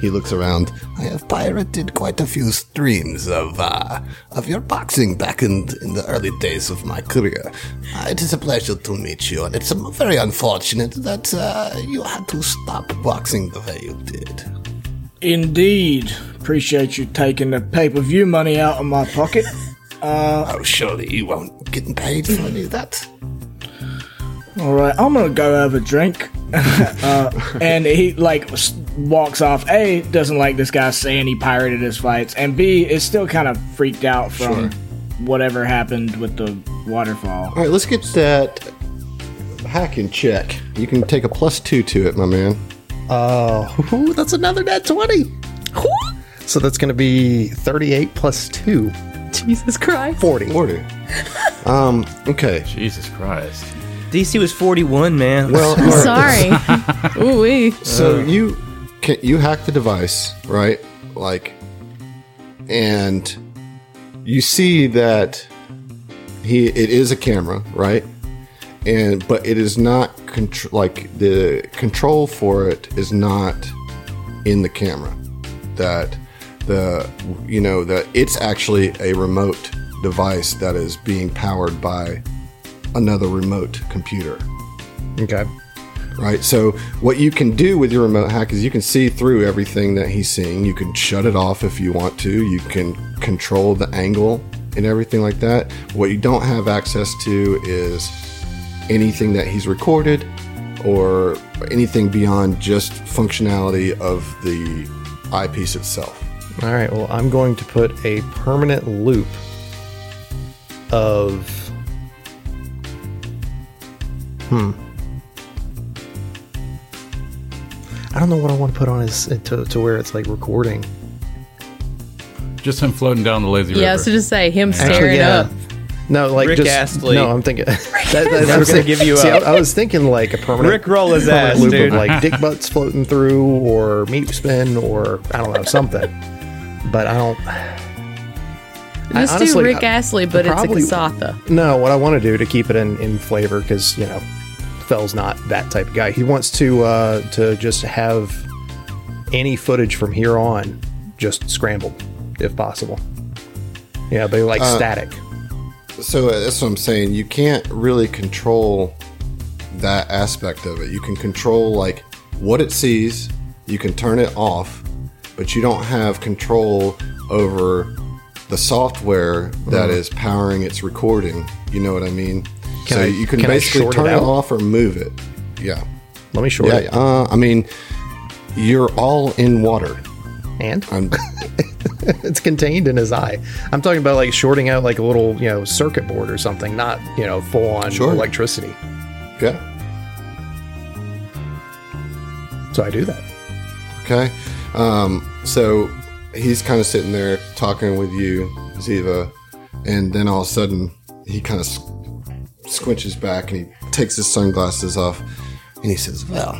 he looks around. I have pirated quite a few streams of, uh, of your boxing back in, in the early days of my career. Uh, it is a pleasure to meet you, and it's um, very unfortunate that, uh, you had to stop boxing the way you did. Indeed. Appreciate you taking the pay per view money out of my pocket. Oh, surely you won't get paid for any of that. All right, I'm gonna go have a drink. uh, and he like walks off. A doesn't like this guy saying he pirated his fights, and B is still kind of freaked out from whatever happened with the waterfall. All right, let's get that hack in check. You can take a plus two to it, my man. Oh, ooh, that's another net 20. So that's going to be 38 plus 2, Jesus Christ. 40. Forty. um. Okay. Jesus Christ. DC was 41, man. Well, all right. Sorry. Ooh wee. So you can you hack the device, right? Like, and you see that he it is a camera, right? And but it is not contr- like the control for it is not in the camera. That the you know that it's actually a remote device that is being powered by another remote computer Okay. Right? So what you can do with your remote hack is you can see through everything that he's seeing. You can shut it off if you want to. You can control the angle and everything like that. What you don't have access to is anything that he's recorded or anything beyond just functionality of the eyepiece itself. All right. Well, I'm going to put a permanent loop of. Hmm. I don't know what I want to put on his to, to where it's like recording. Just him floating down the lazy river. Yeah, so just say him Actually, staring yeah. up. No, like Rick just Astley. no. I'm thinking that, that, Never I was gonna give you see, up. I, I was thinking like a permanent Rick roll his permanent ass, loop dude. of like dick butts floating through or meat spin or I don't know something. But I don't. I Just honestly- do Rick uh, Astley, but probably- it's a Kasatha. No, what I want to do to keep it in, in flavor, because you know, Fell's not that type of guy. He wants to uh, to just have any footage from here on just scrambled, if possible. Yeah, but like static. So uh, that's what I'm saying. You can't really control that aspect of it. You can control like what it sees. You can turn it off, but you don't have control over the software that is powering its recording. You know what I mean? Can so I- you can can basically short it turn it, off or move it. Yeah. Let me short Yeah. it. Uh, I mean, you're all in water. And I'm, it's contained in his eye. I'm talking about like shorting out like a little, you know, circuit board or something, not, you know, full on Sure. electricity. yeah. So I do that. Okay. Um, so he's kind of sitting there talking with you, Ziva, and then all of a sudden he kind of squinches back and he takes his sunglasses off and he says, Well,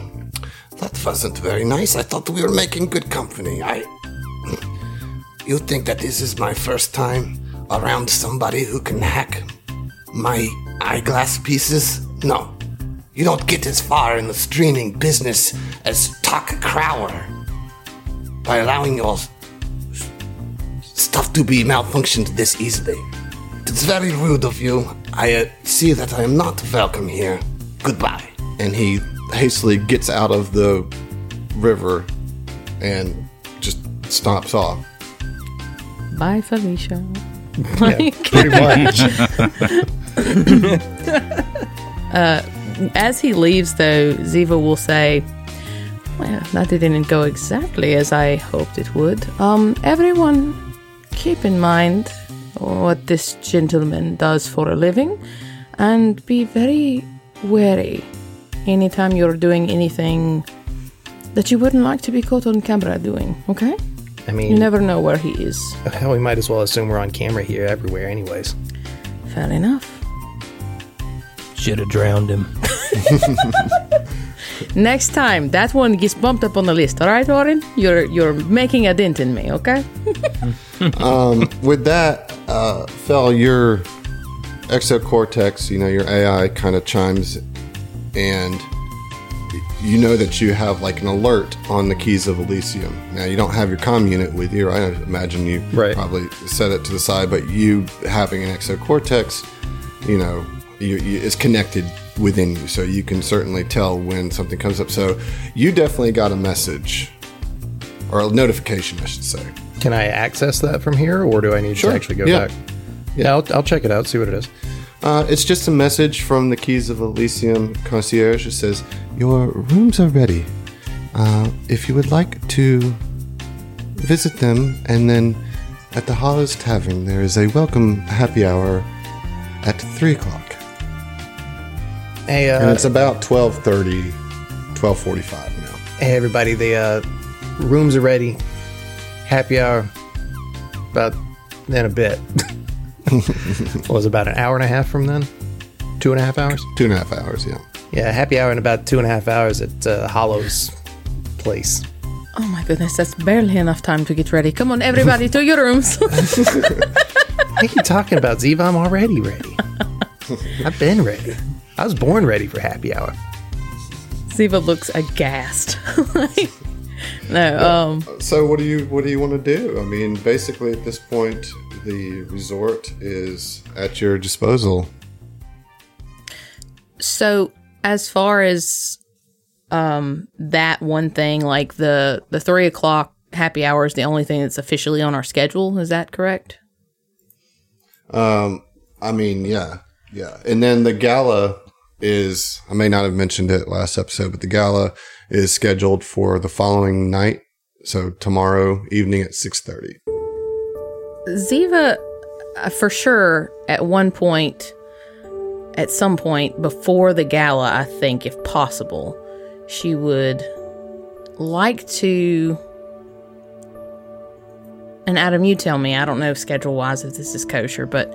That wasn't very nice. I thought we were making good company. I. You think that this is my first time around somebody who can hack my eyeglass pieces? No. You don't get as far in the streaming business as Tuck Crower by allowing your stuff to be malfunctioned this easily. It's very rude of you. I uh, see that I am not welcome here. Goodbye. And he hastily gets out of the river and just stomps off. Bye, Felicia. Yeah, pretty much. As he leaves, though, Ziva will say, Well, that didn't go exactly as I hoped it would. Um, everyone, keep in mind what this gentleman does for a living and be very wary anytime you're doing anything that you wouldn't like to be caught on camera doing, okay? I mean, You never know where he is. hell, we might as well assume we're on camera here everywhere, anyways. Fair enough. Should have drowned him. Next time, that one gets bumped up on the list, all right, Oren? You're you're making a dent in me, okay? With that, uh, Fel, your exocortex, you know, your AI kind of chimes and you know that you have like an alert on the keys of Elysium. Now, you don't have your comm unit with you. I imagine you Right. probably set it to the side, but you having an exocortex, you know, you, you, is connected within you. So you can certainly tell when something comes up. So you definitely got a message or a notification, I should say. Can I access that from here, or do I need Sure, to actually go yeah. back? Yeah, I'll, I'll check it out, see what it is. Uh, it's just a message from the Keys of Elysium concierge. It says, Your rooms are ready. Uh, if you would like to visit them, and then at the Hollows Tavern, there is a welcome happy hour at 3 o'clock. Hey, And uh, it's about 12.30, 12.45 now. hey, everybody, the uh, rooms are ready. Happy hour. About in a bit. what was it, about an hour and a half from then? Two and a half hours? Two and a half hours, yeah. Yeah, happy hour in about two and a half hours at uh, Hollow's place. Oh my goodness, that's barely enough time to get ready. Come on, everybody, to your rooms. What are you talking about, Ziva? I'm already ready. I've been ready. I was born ready for happy hour. Ziva looks aghast. no, um, So what do you what do you want to do? I mean, basically at this point, the resort is at your disposal. so as far as um that one thing, like the the three o'clock happy hour is the only thing that's officially on our schedule. Is that correct? Um, I mean, yeah, yeah. And then the gala is, I may not have mentioned it last episode, but the gala is scheduled for the following night. So tomorrow evening at 6.30. Ziva, uh, for sure, at one point, at some point before the gala, I think, if possible, she would like to. And Adam, you tell me, I don't know schedule wise if this is kosher, but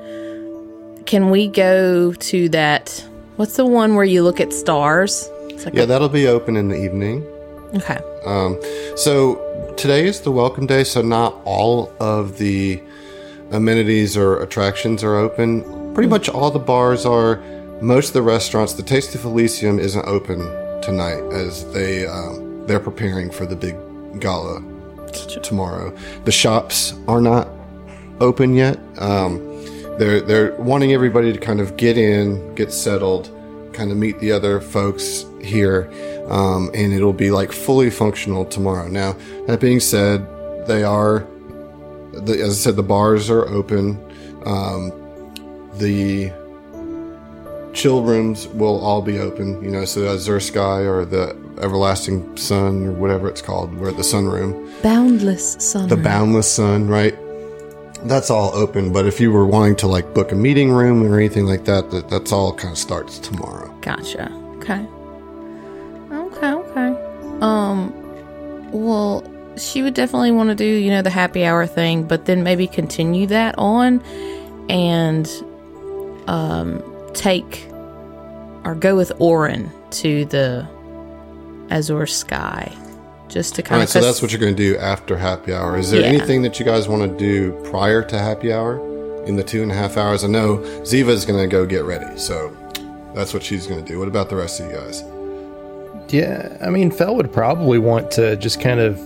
can we go to that? What's the one where you look at stars? Like Yeah, a- that'll be open in the evening. okay. Um, so today is the welcome day, so not all of the amenities or attractions are open. Pretty much all the bars are. Most of the restaurants, the Taste of Elysium isn't open tonight as they um, they're preparing for the big gala t- tomorrow. The shops are not open yet. Um, they're they're wanting everybody to kind of get in, get settled, kind of meet the other folks here, um, and it'll be like fully functional tomorrow. Now that being said, they are, the, as I said, the bars are open. Um, the chill rooms will all be open. You know, so Azure Sky or the Everlasting Sun or whatever it's called, we're at the sunroom Boundless sun. the boundless sun right that's all open but if you were wanting to like book a meeting room or anything like that, that that's all kind of starts tomorrow Gotcha. Okay. Okay, okay. Um well, she would definitely want to do, you know, the happy hour thing, but then maybe continue that on and um take or go with Oren to the azure sky, just to kind right, of. so that's what you're going to do after happy hour. Is there Yeah. anything that you guys want to do prior to happy hour in the two and a half hours? I know Ziva's going to go get ready, so that's what she's going to do. What about the rest of you guys? Yeah, I mean, Fel would probably want to just kind of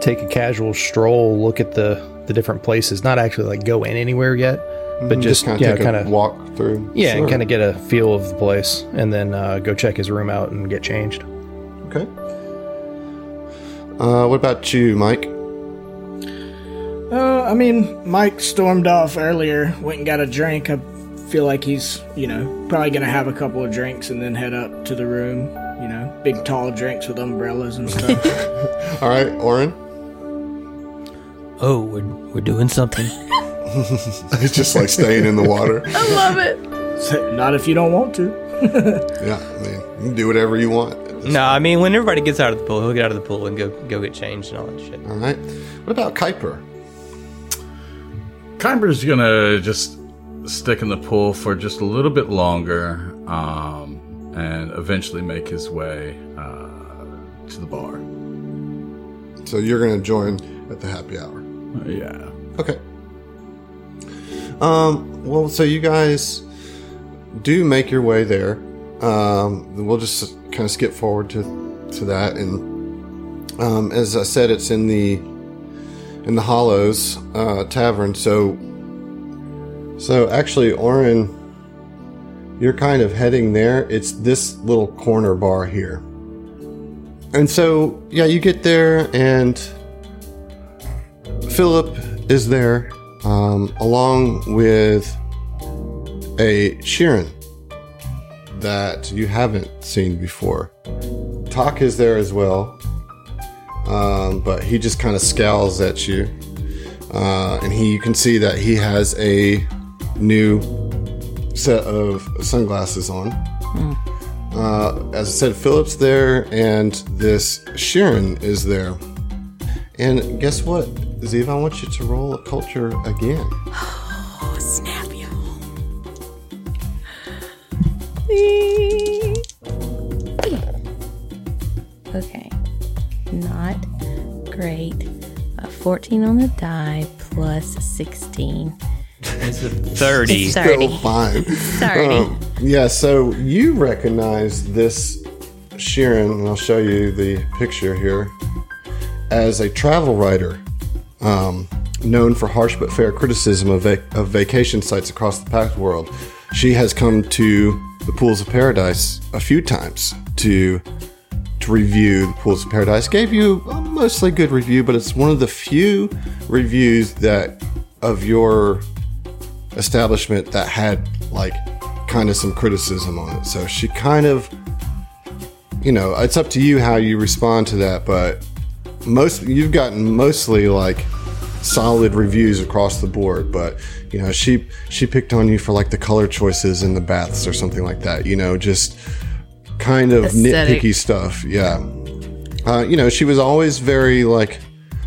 take a casual stroll, look at the the different places, not actually like go in anywhere yet, but just, kind you of know, take kind a of walk through. yeah, and kind of get a feel of the place, and then uh, go check his room out and get changed. Okay. Uh, what about you, Mike? Uh, I mean, Mike stormed off earlier, went and got a drink. I feel like he's, you know, probably gonna have a couple of drinks and then head up to the room. You know, big tall drinks with umbrellas and stuff. All right, Oren. Oh, we're, we're doing something. it's just like staying in the water. I love it. Not if you don't want to. Yeah, I mean, you can do whatever you want. No, I mean when everybody gets out of the pool, he'll get out of the pool and go go get changed and all that shit. All right. What about Kuiper? Kuiper's gonna just stick in the pool for just a little bit longer, um, and eventually make his way uh, to the bar. So you're going to join at the happy hour. Uh, yeah. Okay. Um. Well, so you guys do make your way there. Um. We'll just kind of skip forward to to that, and um, as I said, it's in the in the Hollows uh, Tavern. So, so actually, Oren, you're kind of heading there. It's this little corner bar here, and so yeah, you get there and. Philip is there, um, along with a Shirren that you haven't seen before. Talk is there as well, um, but he just kind of scowls at you, uh, and he you can see that he has a new set of sunglasses on. Uh, as I said, Phillips there, and this Shirren is there. And guess what, Ziva? I want you to roll a culture again. Okay. Not great. Uh, 14 on the die plus 16. It's a thirty. It's Still 30. fine. 30. Um, yeah, so you recognize this Shirren, and I'll show you the picture here, as a travel writer, um, known for harsh but fair criticism of, va- of vacation sites across the packed world. She has come to the Pools of Paradise a few times to to review the Pools of Paradise. Gave you a mostly good review, but it's one of the few reviews that of your establishment that had like kind of some criticism on it. So she kind of, you know, it's up to you how you respond to that. But most you've gotten mostly like solid reviews across the board. But you know, she she picked on you for like the color choices in the baths or something like that. You know, just kind of Aesthetic. nitpicky stuff. Yeah. Uh, you know, she was always very like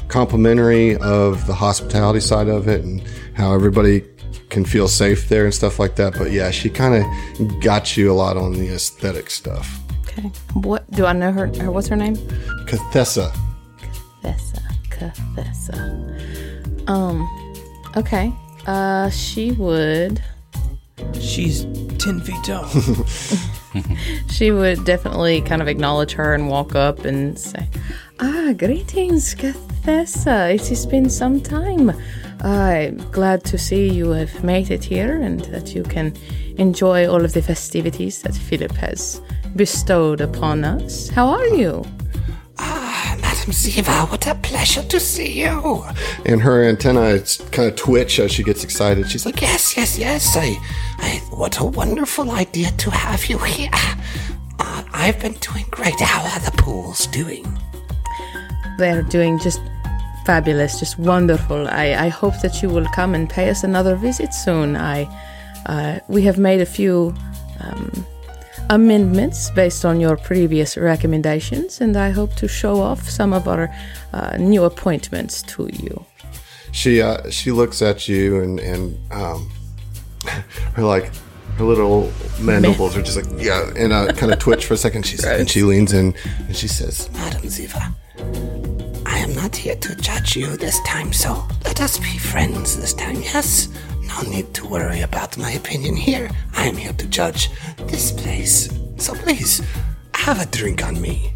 complimentary of the hospitality side of it and how everybody can feel safe there and stuff like that. But yeah, she kind of got you a lot on the aesthetic stuff. Okay. What do I know her? her what's her name? Cathessa. Thessa. Cathessa. Um. Okay. Uh, she would. She's ten feet tall. She would definitely kind of acknowledge her and walk up and say, Ah, greetings, Cathessa. It has been some time. I'm glad to see you have made it here and that you can enjoy all of the festivities that Philip has bestowed upon us. How are you? Madam Ziva, what a pleasure to see you. And her antennae kind of twitch as she gets excited. She's like, Yes, yes, yes. I, I, what a wonderful idea to have you here. Uh, I've been doing great. How are the pools doing? They're doing just fabulous, just wonderful. I, I hope that you will come and pay us another visit soon. I, uh, we have made a few um, amendments based on your previous recommendations, and I hope to show off some of our uh, new appointments to you. she uh, she looks at you and and um, her like her little mandibles are just like yeah, and uh, kind of twitch for a second. She's and she leans in and she says, Madam Ziva, I am not here to judge you this time, so let us be friends this time, yes? No need to worry about my opinion here. I am here to judge this place. So please, have a drink on me.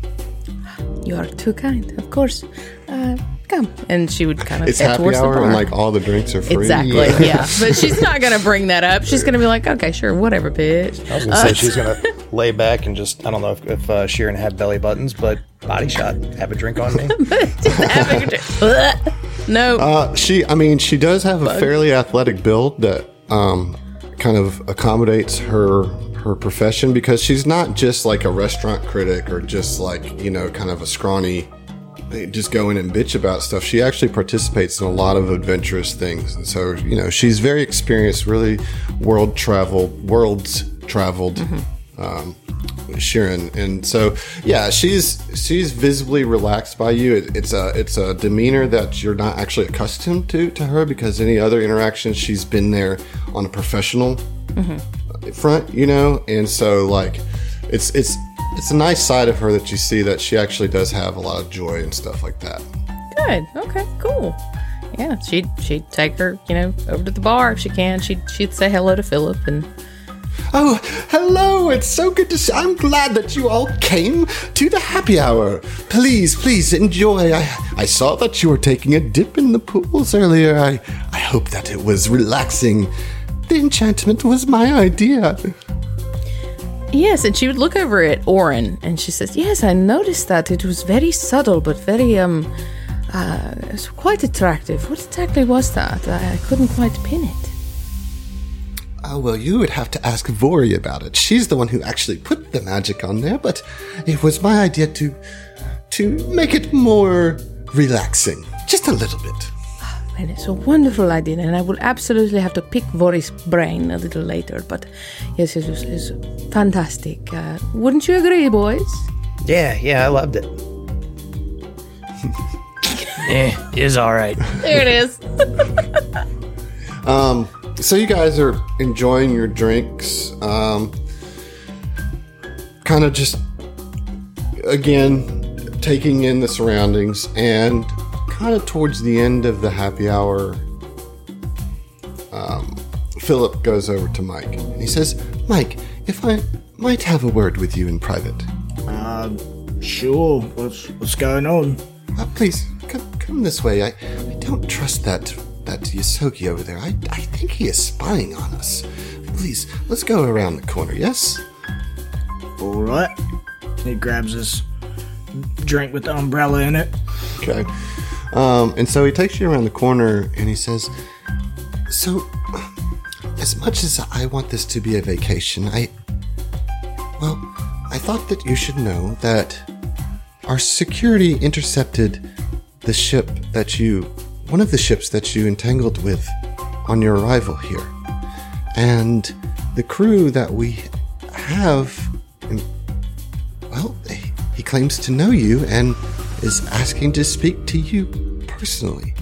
You are too kind, of course. Uh, come. And she would kind of "It's head happy towards the hour bar. and like all the drinks are free." Exactly, yeah. But she's not going to bring that up. She's going to be like, okay, sure, whatever, bitch. I was gonna say she's gonna lay back and just I don't know if, if uh, Shirren had belly buttons, but body shot, have a drink on me. Just having a drink. No. Uh, she, I mean, she does have a fairly athletic build that um, kind of accommodates her her profession because she's not just like a restaurant critic or just like you know kind of a scrawny just go in and bitch about stuff. She actually participates in a lot of adventurous things, and so you know she's very experienced, really world travel, worlds traveled. Um, Sharon, and so yeah, she's she's visibly relaxed by you. It, it's a it's a demeanor that you're not actually accustomed to to her because any other interactions she's been there on a professional mm-hmm. front, you know, and so like it's it's it's a nice side of her that you see that she actually does have a lot of joy and stuff like that. Good. Okay, cool. Yeah, she'd she'd take her, you know, over to the bar if she can. She'd she'd say hello to Philip and Oh, hello! It's so good to see. I'm glad that you all came to the happy hour. Please, please enjoy. I I saw that you were taking a dip in the pools earlier. I I hope that it was relaxing. The enchantment was my idea. Yes, and she would look over at Oren and she says, Yes, I noticed that. It was very subtle but very um uh it's quite attractive. What exactly was that? I, I couldn't quite pin it. Oh well, you would have to ask Vori about it. She's the one who actually put the magic on there, but it was my idea to to make it more relaxing, just a little bit. And it's a wonderful idea, and I will absolutely have to pick Vori's brain a little later. But yes, it was, it was fantastic. Uh, wouldn't you agree, boys? Yeah, yeah, I loved it. Eh, is all right. There it is. Um, so you guys are enjoying your drinks, um, kind of just again taking in the surroundings, and kind of towards the end of the happy hour, um, Philip goes over to Mike and he says, "Mike, if I might have a word with you in private, Sure. What's what's going on? uh, please come, come this way. I, I don't trust that that Yusoki over there. I, I think he is spying on us. Please, let's go around the corner. Yes." All right. He grabs his drink with the umbrella in it. Okay. Um, and so he takes you around the corner and he says, So, as much as I want this to be a vacation, I. Well, I thought that you should know that our security intercepted the ship that you. One of the ships that you entangled with on your arrival here. And the crew that we have. Well, he- claims to know you and is asking to speak to you personally.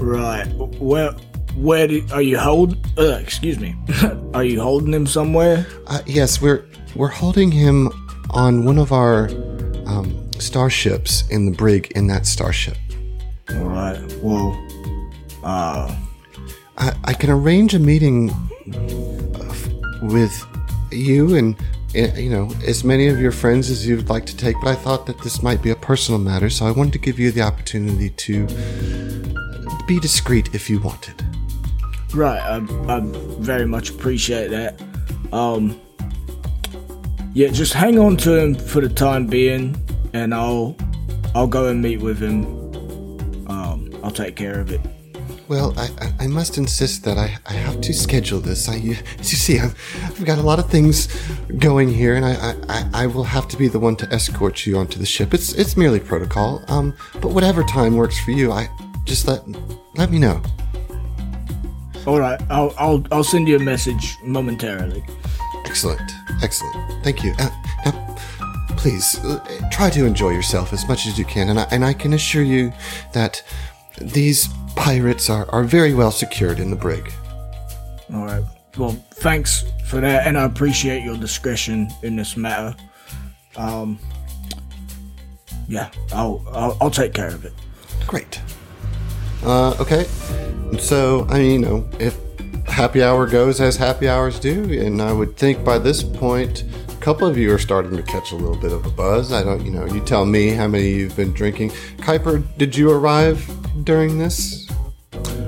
Right. Where where do, are you hold? Uh, excuse me. are you holding him somewhere? Uh, yes, we're we're holding him on one of our um, starships in the brig in that starship. All right. Well, uh, I, I can arrange a meeting with you and uh, you know as many of your friends as you'd like to take. But I thought that this might be a personal matter, so I wanted to give you the opportunity to be discreet if you wanted. right. I, I very much appreciate that. Um, yeah, just hang on to him for the time being, and I'll I'll go and meet with him. Um, I'll take care of it. Well, I, I, I must insist that I, I have to schedule this. I, you, as you see, I've, I've got a lot of things going here, and I, I, I- I will have to be the one to escort you onto the ship. It's it's merely protocol. Um, but whatever time works for you, I just let let me know. All right. I'll I'll I'll send you a message momentarily. Excellent, excellent. Thank you. Uh, now, please uh, try to enjoy yourself as much as you can, and I, and I can assure you that these pirates are, are very well secured in the brig. All right. Well, thanks for that, and I appreciate your discretion in this matter. Um, yeah, I'll I'll, I'll take care of it. Great. Uh, okay. So, I mean, you know, if happy hour goes as happy hours do, and I would think by this point, couple of you are starting to catch a little bit of a buzz. I don't, you know, you tell me how many you've been drinking. Kuiper, did you arrive during this?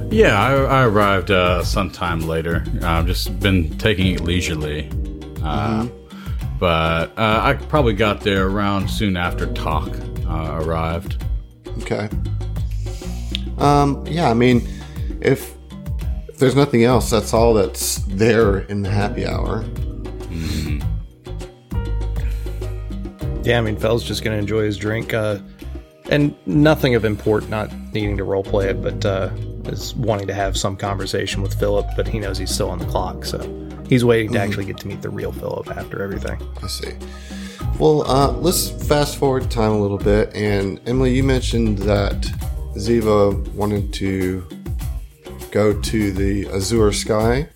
Yeah, I, I arrived uh, sometime later. I've just been taking it leisurely. Uh, But uh, I probably got there around soon after Talk uh, arrived. Okay. Um, yeah, I mean, if, if there's nothing else, that's all that's there in the happy hour. Yeah, I mean, Fell's just going to enjoy his drink. Uh, and nothing of import, not needing to roleplay it, but uh, is wanting to have some conversation with Philip, but he knows he's still on the clock, so he's waiting to actually get to meet the real Philip after everything. I see. Well, uh, let's fast forward time a little bit. And Emily, you mentioned that Ziva wanted to go to the Azure Sky.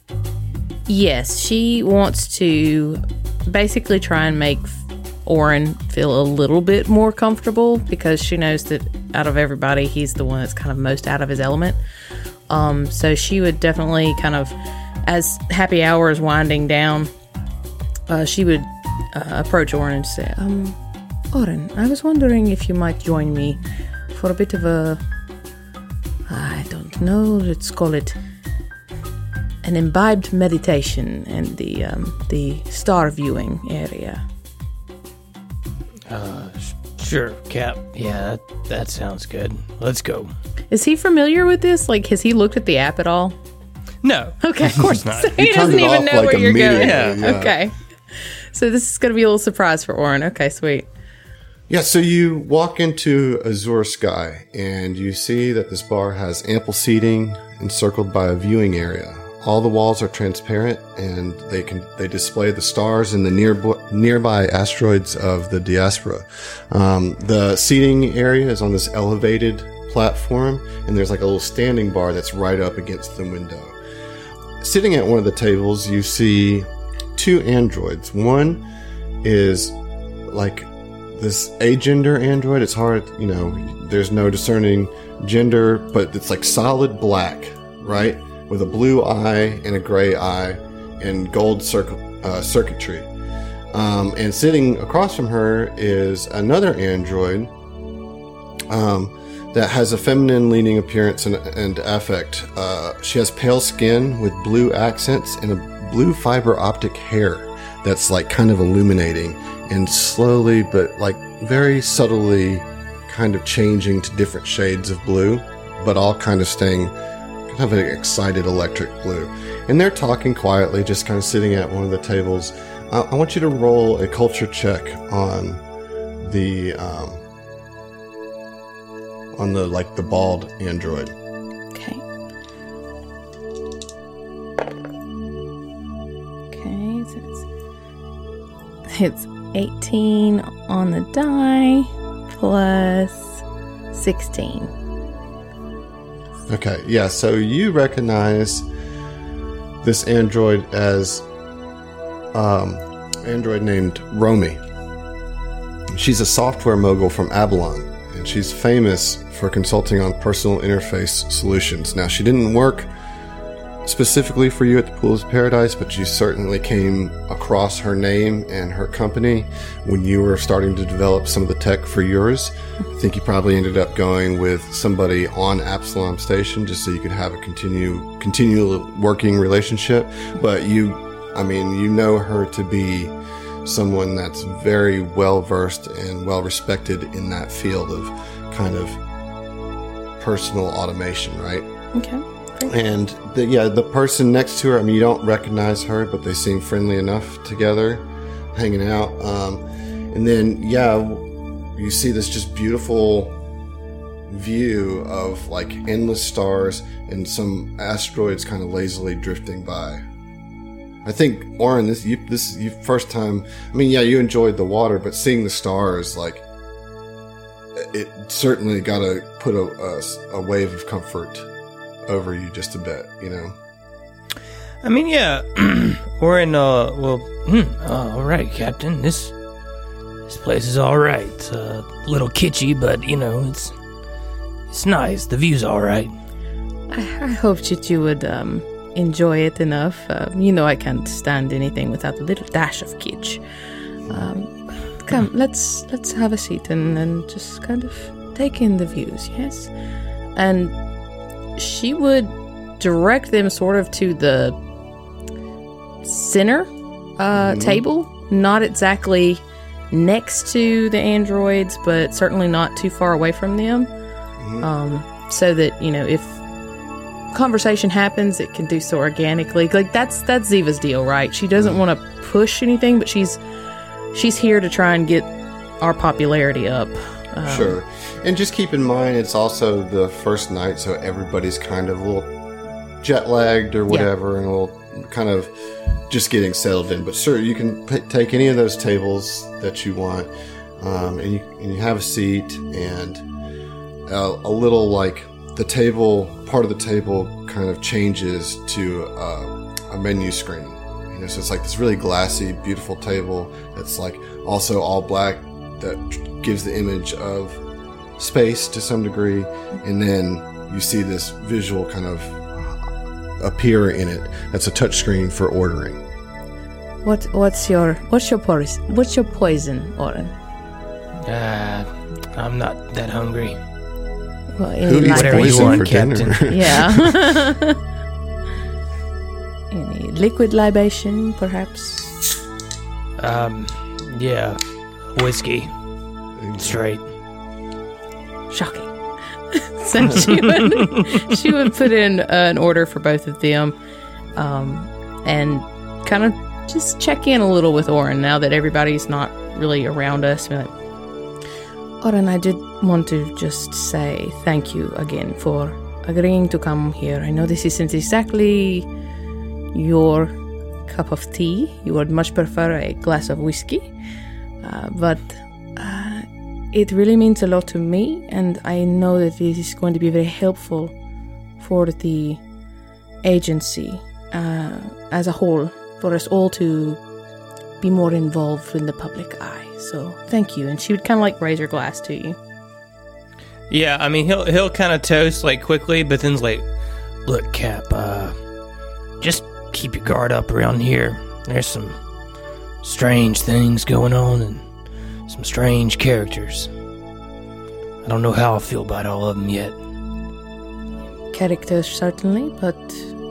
Yes, she wants to basically try and make Oren feel a little bit more comfortable because she knows that out of everybody, he's the one that's kind of most out of his element. Um, so she would definitely kind of, as happy hour is winding down, uh, she would uh, approach Oren and say, um, Oren, I was wondering if you might join me for a bit of a, I don't know, let's call it an imbibed meditation in the um, the star viewing area. Sure, Cap. Yeah, that, that sounds good. Let's go. Is he familiar with this? Like, has he looked at the app at all? No. Okay, of course not. So he, turned doesn't even know like, where you're going. immediately, yeah. Okay. So this is going to be a little surprise for Oren. Okay, sweet. Yeah, so you walk into Azure Sky and you see that this bar has ample seating encircled by a viewing area. All the walls are transparent and they can they display the stars and the near, nearby asteroids of the diaspora. Um, the seating area is on this elevated platform and there's like a little standing bar that's right up against the window. Sitting at one of the tables, you see two androids. One is like this agender android. It's hard, you know, there's no discerning gender, but it's like solid black, right? With a blue eye and a gray eye and gold circuit, uh, circuitry. Um, and sitting across from her is another android um, that has a feminine leaning appearance and, and affect. Uh, she has pale skin with blue accents and a blue fiber optic hair that's like kind of illuminating and slowly but like very subtly kind of changing to different shades of blue, but all kind of staying kind of an excited electric blue. And they're talking quietly, just kind of sitting at one of the tables. I, I want you to roll a culture check on the um, on the like the bald android. Okay. Okay, so it's, it's 18 on the die plus 16. Okay, yeah, so you recognize this android as um, android named Romy. She's a software mogul from Avalon, and she's famous for consulting on personal interface solutions. Now, she didn't work specifically for you at the Pools of Paradise, but you certainly came across her name and her company when you were starting to develop some of the tech for yours. I think you probably ended up going with somebody on Absalom Station just so you could have a continue continual working relationship. But you, I mean, you know her to be someone that's very well versed and well respected in that field of kind of personal automation, right? Okay. And the, yeah, the person next to her, I mean, you don't recognize her, but they seem friendly enough together, hanging out. Um, and then, yeah, you see this just beautiful view of like endless stars and some asteroids kind of lazily drifting by. I think, Oren, this you this you first time. I mean, yeah, you enjoyed the water, but seeing the stars, like, it certainly got to put a, a, a wave of comfort over you just a bit, you know. I mean, yeah, we're in. Uh, well, hmm, uh, all right, Captain. This this place is all right. It's a little kitschy, but you know, it's it's nice. The view's all right. I, I hoped that you would um, enjoy it enough. Uh, you know, I can't stand anything without a little dash of kitsch. Um, come, let's let's have a seat and, and just kind of take in the views. Yes, and she would direct them sort of to the center uh, table, not exactly next to the androids, but certainly not too far away from them. Um, so that you know, if conversation happens, it can do so organically. Like that's that's Ziva's deal, right? She doesn't want to push anything, but she's she's here to try and get our popularity up. Um, Sure. And just keep in mind, it's also the first night, so everybody's kind of a little jet lagged or whatever, and a little kind of just getting settled in. But sure, you can p- take any of those tables that you want, um, and, you, and you have a seat, and a, a little like the table, part of the table kind of changes to uh, a menu screen. You know, so it's like this really glassy, beautiful table that's like also all black that gives the image of space to some degree, and then you see this visual kind of appear in it. That's a touchscreen for ordering. What what's your what's your poison? What's your poison, Oren? Uh, I'm not that hungry. Well, Who any eats light- Whatever you poison want, for dinner? Yeah. any liquid libation, perhaps? Um, yeah, whiskey, straight. Shocking. so she would she would put in an order for both of them, um, and kind of just check in a little with Oren now that everybody's not really around us. Be like, Oren, I did want to just say thank you again for agreeing to come here. I know this isn't exactly your cup of tea. You would much prefer a glass of whiskey, uh, but uh, it really means a lot to me, and I know that this is going to be very helpful for the agency uh, as a whole, for us all to be more involved in the public eye. So thank you. And she would kind of like raise her glass to you. Yeah, I mean he'll he'll kind of toast like quickly, but then's like, look, Cap, uh, just keep your guard up around here. There's some strange things going on and some strange characters. I don't know how I feel about all of them yet. Characters, certainly, but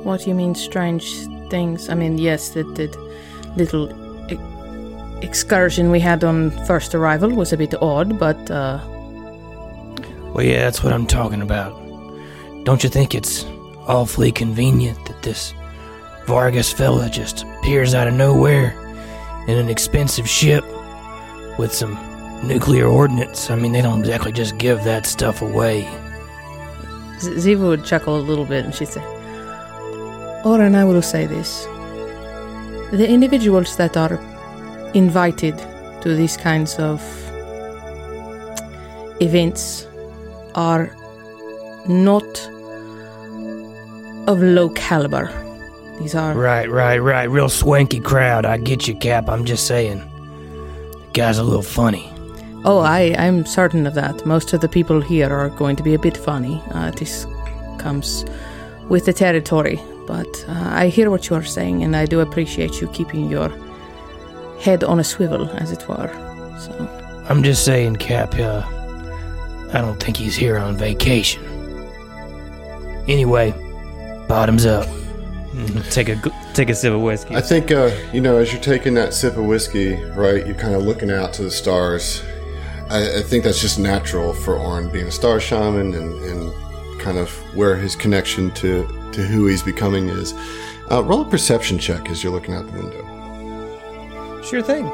what do you mean strange things? I mean, yes, the, the little e- excursion we had on first arrival was a bit odd, but uh, Well, yeah, that's what I'm talking about. Don't you think it's awfully convenient that this Vargas fella just appears out of nowhere in an expensive ship with some nuclear ordnance? I mean, they don't exactly just give that stuff away. Z- Ziva would chuckle a little bit and she'd say, Oren, I will say this. The individuals that are invited to these kinds of events are not of low caliber. These are Right, right, right. Real swanky crowd. I get you, Cap. I'm just saying. Guy's a little funny. Oh, I, I'm certain of that. Most of the people here are going to be a bit funny. Uh, this comes with the territory. But uh, I hear what you are saying, and I do appreciate you keeping your head on a swivel, as it were. So, I'm just saying, Cap, uh, I don't think he's here on vacation. Anyway, bottoms up. Take a take a sip of whiskey. I think, uh, you know, as you're taking that sip of whiskey, right, you're kind of looking out to the stars. I, I think that's just natural for Oren being a star shaman and, and kind of where his connection to, to who he's becoming is. Uh, roll a perception check as you're looking out the window. Sure thing.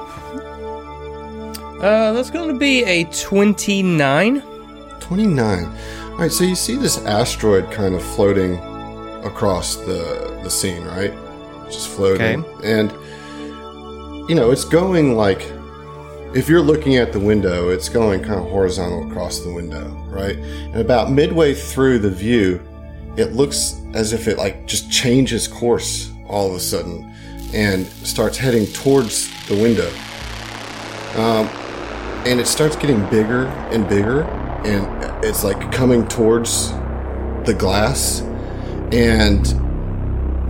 Uh, that's going to be a 29. 29. All right, so you see this asteroid kind of floating across the, the scene, right? Just floating. And, you know, it's going like, if you're looking at the window, it's going kind of horizontal across the window, right? And about midway through the view, it looks as if it like just changes course all of a sudden and starts heading towards the window. Um, and it starts getting bigger and bigger, and it's like coming towards the glass. And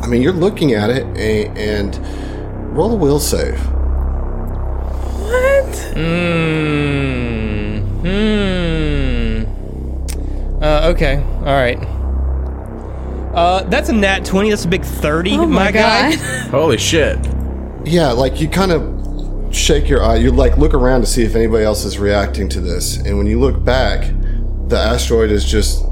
I mean, you're looking at it, and, and roll a will save. What? Hmm. Hmm. Uh, okay. All right. Uh, that's a nat 20. That's a big 30, Oh my, my guy. Holy shit. Yeah, like you kind of shake your eye. You like look around to see if anybody else is reacting to this, and when you look back, the asteroid is just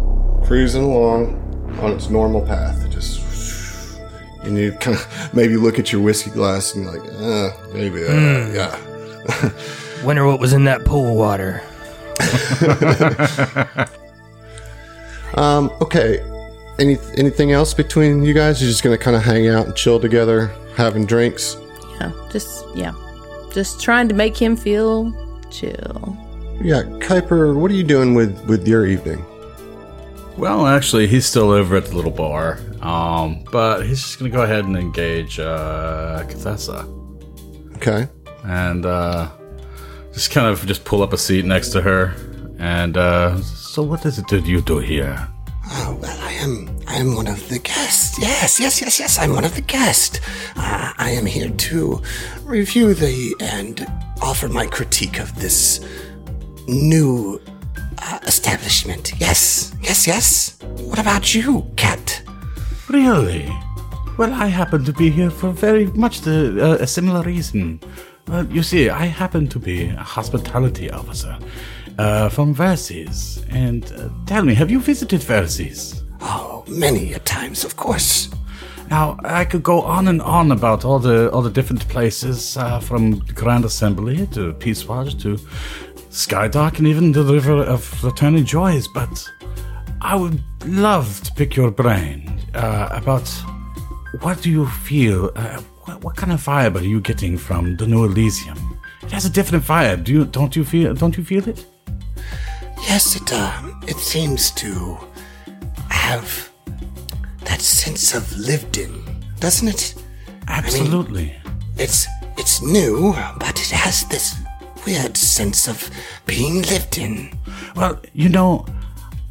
cruising along on its normal path. Just, and you kind of maybe look at your whiskey glass and you're like, uh, maybe, uh, yeah. Wonder what was in that pool water. Um, okay. Any anything else between you guys? You're just gonna kind of hang out and chill together, having drinks. Yeah, just yeah, just trying to make him feel chill. Yeah, Kuiper, what are you doing with with your evening? Well, actually, he's still over at the little bar. Um, but he's just gonna go ahead and engage uh Cathessa. Okay. and uh, just kind of just pull up a seat next to her. And uh, so, what is it that you do here? Oh, well, I am. I am one of the guests. Yes, yes, yes, yes. I'm one of the guests. Uh, I am here to review the and offer my critique of this new uh, establishment. Yes, yes, yes. What about you, Cat? Really? Well, I happen to be here for very much the uh, a similar reason. Well, you see, I happen to be a hospitality officer uh, from Verces. And uh, tell me, have you visited Verces? Oh, many a times, of course. Now, I could go on and on about all the all the different places, uh, from Grand Assembly to Peace Lodge to Skydock and even the River of Returning Joys, but I would love to pick your brain uh, about what do you feel, uh, what, what kind of vibe are you getting from the New Elysium? It has a different vibe. Do you don't you feel don't you feel it? Yes, it um, it seems to have that sense of lived in, doesn't it? Absolutely. It's it's new, but it has this weird sense of being lived in. Well, you know,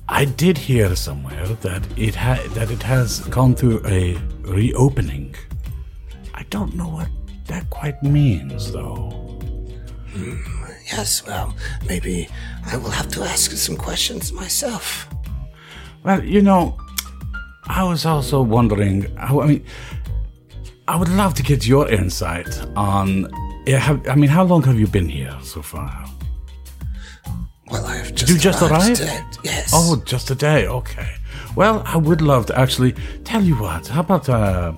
I did hear somewhere that it ha- that it has gone through a reopening. I don't know what that quite means, though. Hmm, yes, well, maybe I will have to ask some questions myself. Well, you know, I was also wondering. I mean, I would love to get your insight on. Yeah, how, I mean, how long have you been here so far? Well, I have just you just arrived arrive? today. Yes. Oh, just a day. Okay. Well, I would love to actually tell you what. How about uh,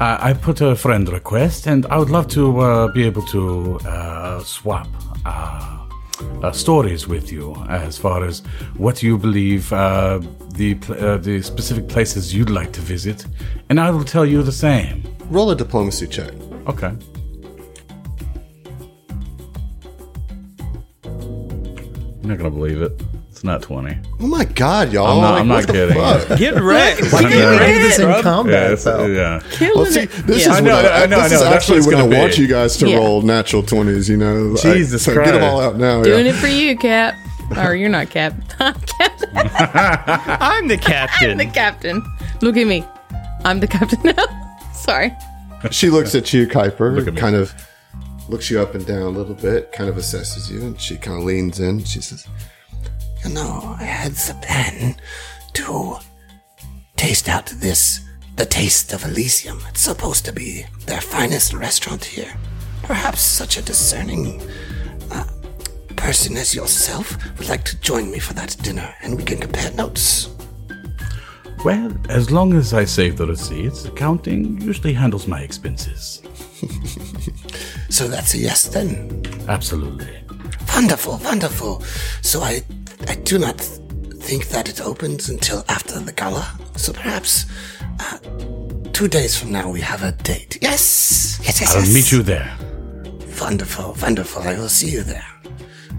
I I put a friend request, and I would love to uh, be able to uh, swap uh, uh, stories with you as far as what you believe uh, the pl- uh, the specific places you'd like to visit, and I will tell you the same. Roll a diplomacy check. Okay. You're not gonna believe it. It's not twenty. Oh my god, y'all! I'm not- Like, I'm not kidding. Get wrecked. Why don't you do this in Scrub. Yeah, combat, though? yeah. Killing Well, see, it. this Yeah. is I know, what I, I know, this I know. That's actually what it's I want be. you guys to Yeah. roll natural twenties. You know, Jesus so get them all out now. Doing yeah. it for you, Cap. Or you're not Cap. I'm Captain. I'm the captain. I'm the captain. Look at me. I'm the captain now. Sorry. She looks at you, Kuiper, Look at me. kind of looks you up and down a little bit, kind of assesses you, and she kind of leans in. She says, You know, I had the plan to taste out this, the taste of Elysium. It's supposed to be their finest restaurant here. Perhaps such a discerning uh, person as yourself would like to join me for that dinner, and we can compare notes. Well, as long as I save the receipts, accounting usually handles my expenses. So that's a yes then. Absolutely. Wonderful, wonderful. So I, I do not think that it opens until after the gala. So perhaps uh, two days from now we have a date. Yes, yes, yes. I'll yes. meet you there. Wonderful, wonderful. I will see you there.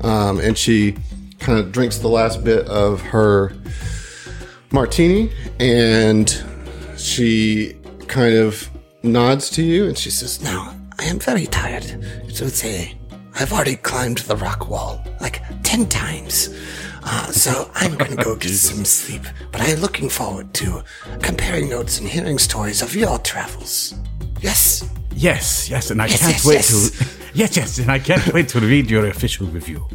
um, and she kind of drinks the last bit of her martini, and she kind of nods to you and she says, Now, I am very tired. So would say I've already climbed the rock wall like ten times. Uh, so I'm going to go get some sleep. But I'm looking forward to comparing notes and hearing stories of your travels. Yes? Yes, yes, and I Yes, can't yes, wait yes. to. Yes, yes, and I can't wait to read your official review.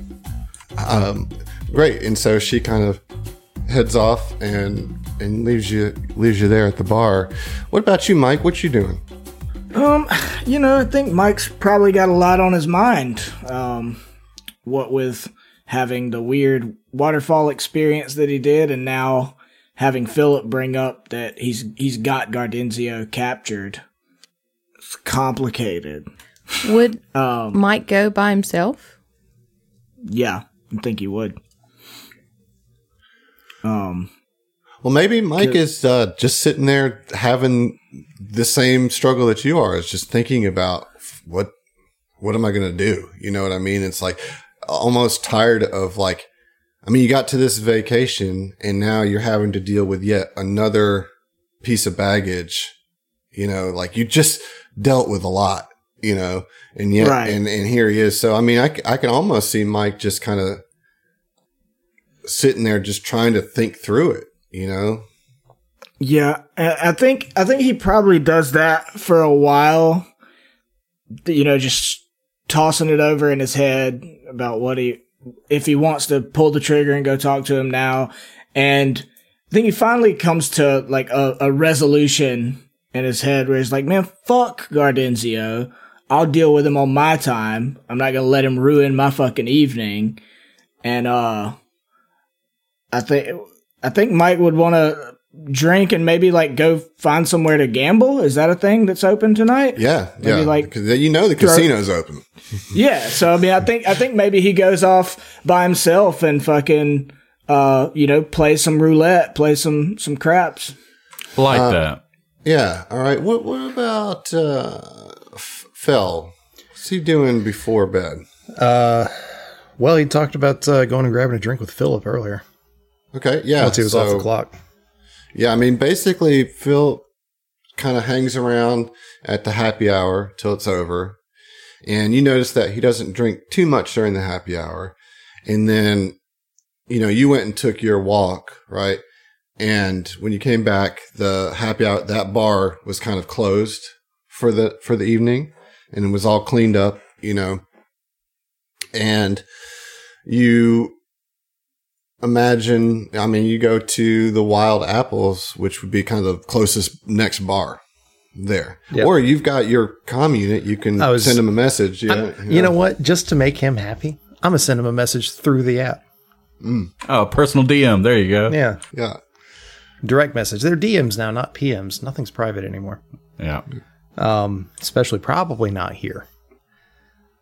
Um, great. And so she kind of heads off and and leaves you leaves you there at the bar. What about you, Mike? What you doing? Um, you know, I think Mike's probably got a lot on his mind. Um, what with having the weird waterfall experience that he did, and now having Philip bring up that he's he's got Gardenzio captured. It's complicated. Would Mike go by himself? Yeah, I think he would. Um, Well, maybe Mike is uh, just sitting there having the same struggle that you are. Is just thinking about what what am I going to do? You know what I mean? It's like almost tired of like. I mean, you got to this vacation and now you're having to deal with yet another piece of baggage. You know, like you just dealt with a lot. You know, and yet, Right. and and here he is. So I mean, I I can almost see Mike just kind of sitting there, just trying to think through it. You know, Yeah, I think I think he probably does that for a while. You know, just tossing it over in his head about what he if he wants to pull the trigger and go talk to him now. And I think he finally comes to like a, a resolution in his head where he's like, "Man, fuck Gardenzio. I'll deal with him on my time. I'm not gonna let him ruin my fucking evening." And uh, I think I think Mike would want to drink and maybe like go find somewhere to gamble. Is that a thing that's open tonight? Yeah, Maybe yeah. like because you know the throw- casino's open. Yeah. So I mean, I think I think maybe he goes off by himself and fucking uh you know play some roulette, play some some craps. Like Uh, that. Yeah. All right. What What about uh, F- Phil? What's he doing before bed? Uh, well, he talked about uh, going and grabbing a drink with Philip earlier Okay. Yeah. once he was off so- the clock. Yeah. I mean, basically, Phil kind of hangs around at the happy hour till it's over, and you notice that he doesn't drink too much during the happy hour, and then you know you went and took your walk, right? And when you came back, the happy hour that bar was kind of closed for the for the evening, and it was all cleaned up, you know. And you imagine, I mean, you go to the Wild Apples, which would be kind of the closest next bar there, Yep. or you've got your comm unit. You can I was- send him a message. You know, You know what? Just to make him happy, I'm gonna send him a message through the app. Oh, personal DM. There you go. Yeah, yeah. direct message. They're DMs now, not PMs. Nothing's private anymore. Yeah. Um, especially probably not here.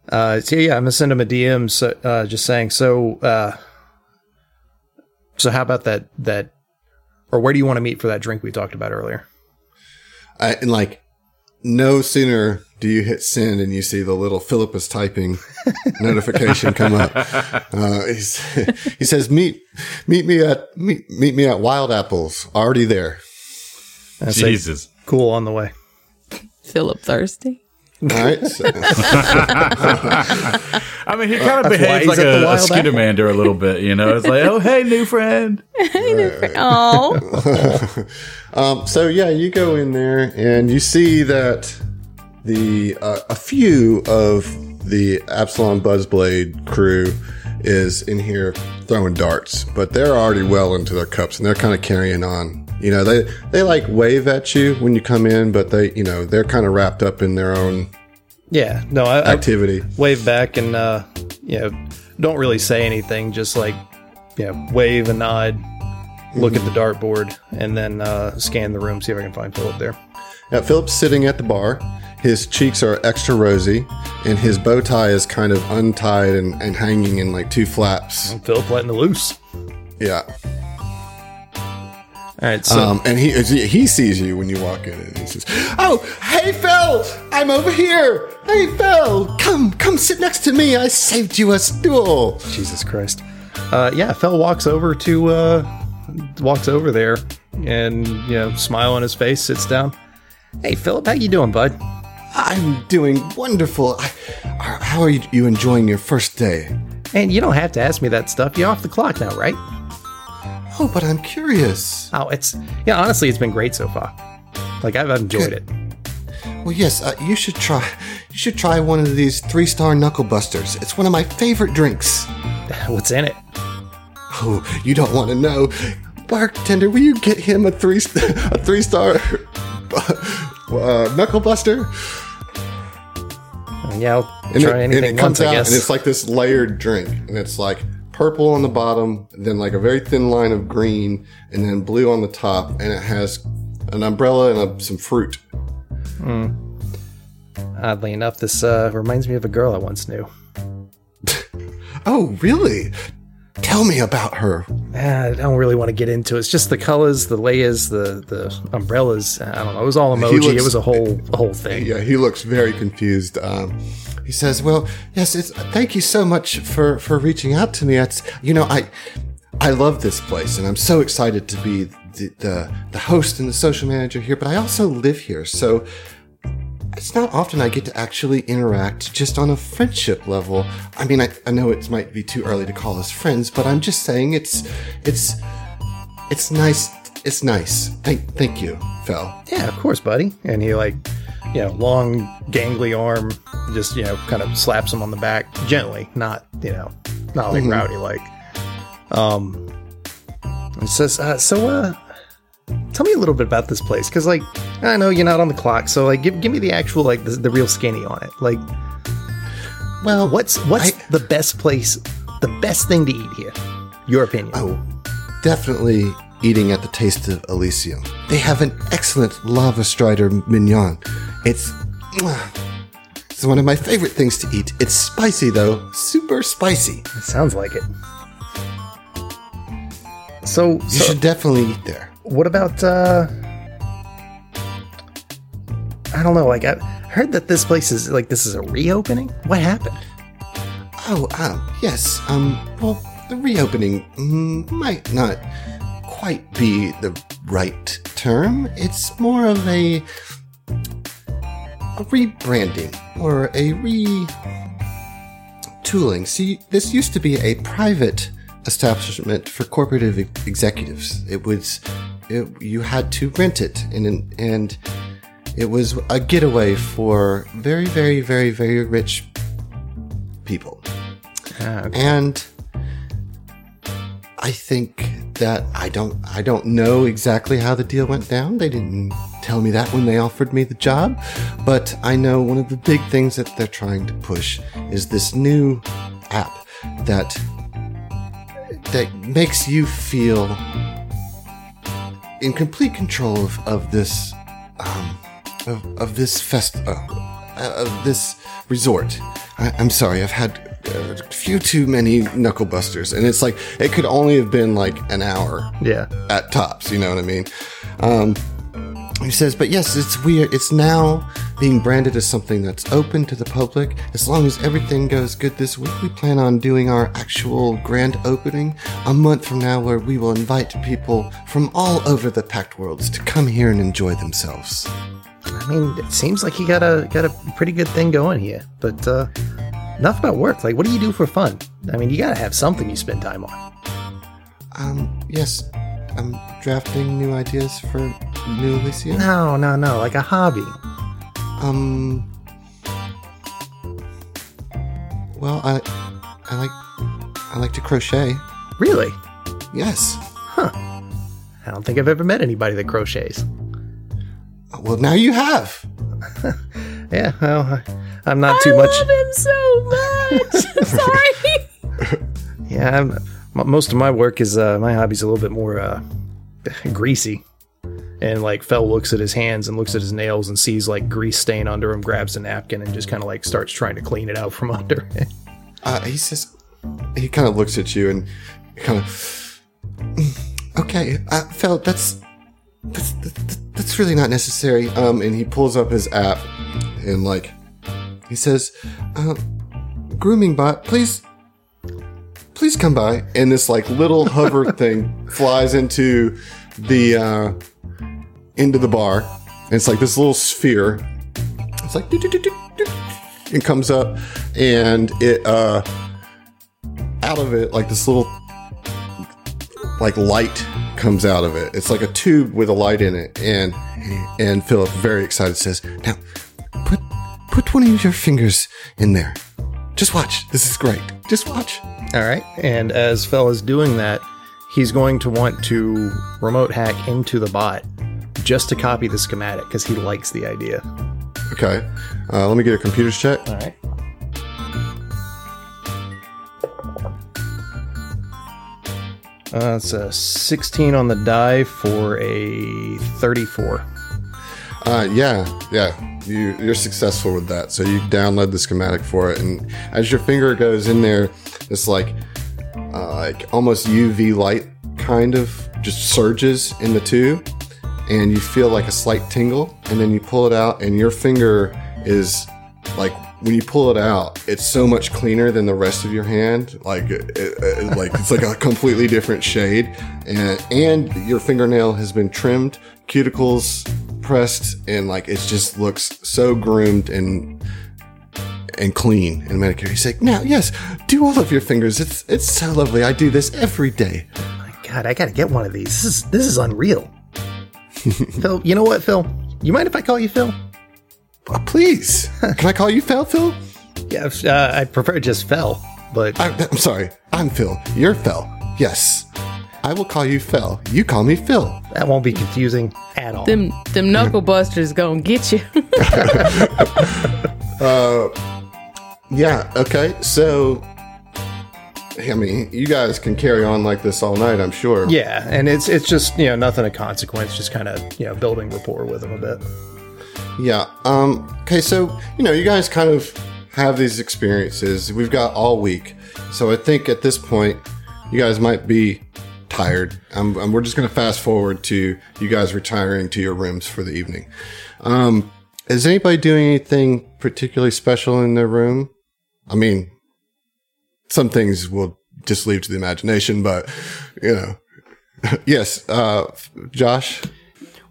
Uh, so yeah, I'm gonna send him a DM, so, uh, just saying. So, uh, so how about that? That, or where do you want to meet for that drink we talked about earlier? I, and like, no sooner do you hit send and you see the little Philip is typing notification come up. Uh, he's, he says, "Meet, meet me at meet, meet me at Wild Apples. Already there." And I say, Jesus. cool on the way. Philip Thirsty. All right. So, I mean, he kind of That's why behaves like a, a Wild a little bit, you know? It's like, oh, hey, new friend. hey, new friend. Oh, um, so yeah, you go in there and you see that the uh, a few of the Absalom Buzzblade crew is in here throwing darts, but they're already well into their cups and they're kind of carrying on. You know, they they like wave at you when you come in, but they you know they're kind of wrapped up in their own Yeah, no, I, I activity. wave back and uh, you know, don't really say anything. Just like, you know, wave and nod, look at the dartboard, and then uh, scan the room, see if I can find Philip there. Now, Philip's sitting at the bar. His cheeks are extra rosy, and his bow tie is kind of untied and, and hanging in like two flaps. Philip letting it loose. Yeah. All right, so Um, and he he sees you when you walk in, and he says, "Oh, hey Phil, I'm over here. Hey Phil, come come sit next to me. I saved you a stool." Jesus Christ. Uh, yeah, Phil walks over to uh, walks over there, and you know, smile on his face, sits down. Hey, Philip, how you doing, bud? I'm doing wonderful. I, how are you, you enjoying your first day? And you don't have to ask me that stuff. You're off the clock now, right? Oh, but I'm curious. Oh, it's yeah. Honestly, it's been great so far. Like I've enjoyed it. Well, yes, uh, you should try. You should try one of these three-star knuckle busters. It's one of my favorite drinks. What's in it? Oh, you don't want to know. Bartender, will you get him a three a three-star uh, knuckle buster? Yeah, I'll And try it, anything and it comes once, I out, guess. and it's like this layered drink, and it's like purple on the bottom, then like a very thin line of green, and then blue on the top, and it has an umbrella and a, some fruit. Oddly enough, this uh, reminds me of a girl I once knew. Oh, really? Tell me about her. Ah, I don't really want to get into it. It's just the colors, the layers, the the umbrellas. I don't know. It was all emoji. looks- it was a whole a whole thing. Yeah, he looks very confused. Um, he says, "Well, yes, it's thank you so much for for reaching out to me. It's you know, I I love this place, and I'm so excited to be the the, the host and the social manager here. But I also live here, so." It's not often I get to actually interact just on a friendship level. I mean, I, I know it might be too early to call us friends, but I'm just saying it's it's it's nice. It's nice. Thank thank you, Phil. Yeah, of course, buddy. And he like, you know, long gangly arm, just you know, kind of slaps him on the back gently, not you know, not like rowdy like. Um, and says, uh, so uh, tell me a little bit about this place, because like I know you're not on the clock, so like give give me the actual like the, the real skinny on it, like. Well, what's what's I- the best place, the best thing to eat here? Your opinion? Oh, definitely eating at the Taste of Elysium. They have an excellent lava strider mignon. It's it's one of my favorite things to eat. It's spicy though, super spicy. It sounds like it. So, You so should definitely eat there. what about uh I don't know, like I heard that this place is like this is a reopening. What happened? Oh, um, yes. Um, well, the reopening might not quite be the right term. It's more of a a rebranding or a retooling. See, this used to be a private establishment for corporate executives. It was it, you had to rent it, and and it was a getaway for very, very, very, very rich people. Ah, and I think that I don't I don't know exactly how the deal went down. They didn't tell me that when they offered me the job, but I know one of the big things that they're trying to push is this new app that that makes you feel in complete control of, of this um, of, of this fest uh, of this resort. I, I'm sorry, I've had uh, a few too many knuckle busters, and it's like it could only have been like an hour Yeah. at tops. You know what I mean? Um, he says, but yes, it's weird. It's now being branded as something that's open to the public. As long as everything goes good this week, we plan on doing our actual grand opening a month from now, where we will invite people from all over the Pact Worlds to come here and enjoy themselves. I mean, it seems like you got a got a pretty good thing going here. But uh enough about work. Like what do you do for fun? I mean, you gotta have something you spend time on. Um, yes, I'm drafting new ideas for New Elysium. No, no, no, like a hobby. Um. Well, I, I like, I like to crochet. Really? Yes. Huh. I don't think I've ever met anybody that crochets. Well, now you have. Yeah, well, I- I'm not too much. I love him so much. Sorry. Yeah, I'm, m- most of my work is uh, my hobby's a little bit more uh, greasy. And like Fell looks at his hands and looks at his nails and sees like grease stain under him, grabs a napkin and just kind of like starts trying to clean it out from under. Uh, he says, he kind of looks at you and kind of, okay, uh, Fel, that's, that's, that's, that's really not necessary. Um, and he pulls up his app and like, he says, uh, grooming bot, please, please come by. And this like little hover thing flies into the, uh, into the bar And it's like this little sphere. It's like, it comes up and it, uh, out of it, like this little, like light comes out of it. It's like a tube with a light in it. And, and Philip, very excited, says, now put, put one of your fingers in there. Just watch. This is great. Just watch. All right. And as Fell is doing that, he's going to want to remote hack into the bot just to copy the schematic because he likes the idea. Okay. Uh, let me get a computer's check. All right. Uh, it's a 16 on the die for a 34. Uh, yeah, yeah. You, you're successful with that. So you download the schematic for it, and as your finger goes in there, it's like, uh, like almost UV light kind of just surges in the tube, and you feel like a slight tingle, and then you pull it out, and your finger is like when you pull it out, it's so much cleaner than the rest of your hand. Like, it, it, like it's like a completely different shade, and and your fingernail has been trimmed, cuticles pressed, and like it just looks so groomed and and clean and manicured. He's like, now, yes, do all of your fingers. It's it's so lovely. I do this every day. My god, I gotta get one of these. This is this is unreal. Phil, you know what, Phil? You mind if I call you Phil? Uh, please, can I call you Phil? Phil? Yeah, uh, I prefer just Phil, but I, I'm sorry. I'm Phil. You're Phil. Yes. I will call you Phil. You call me Phil. that won't be confusing at all. Them them knuckle busters gonna get you. uh, Yeah, okay. So, I mean, you guys can carry on like this all night, I'm sure. yeah, and it's it's just you know nothing of consequence, just kind of you know building rapport with them a bit. Yeah. Um, okay, so, you know, you guys kind of have these experiences. We've got all week. So I think at this point, you guys might be tired. Um, and we're just going to fast forward to you guys retiring to your rooms for the evening. Um, is anybody doing anything particularly special in their room? I mean, some things we'll just leave to the imagination, but, you know. yes, uh, Josh?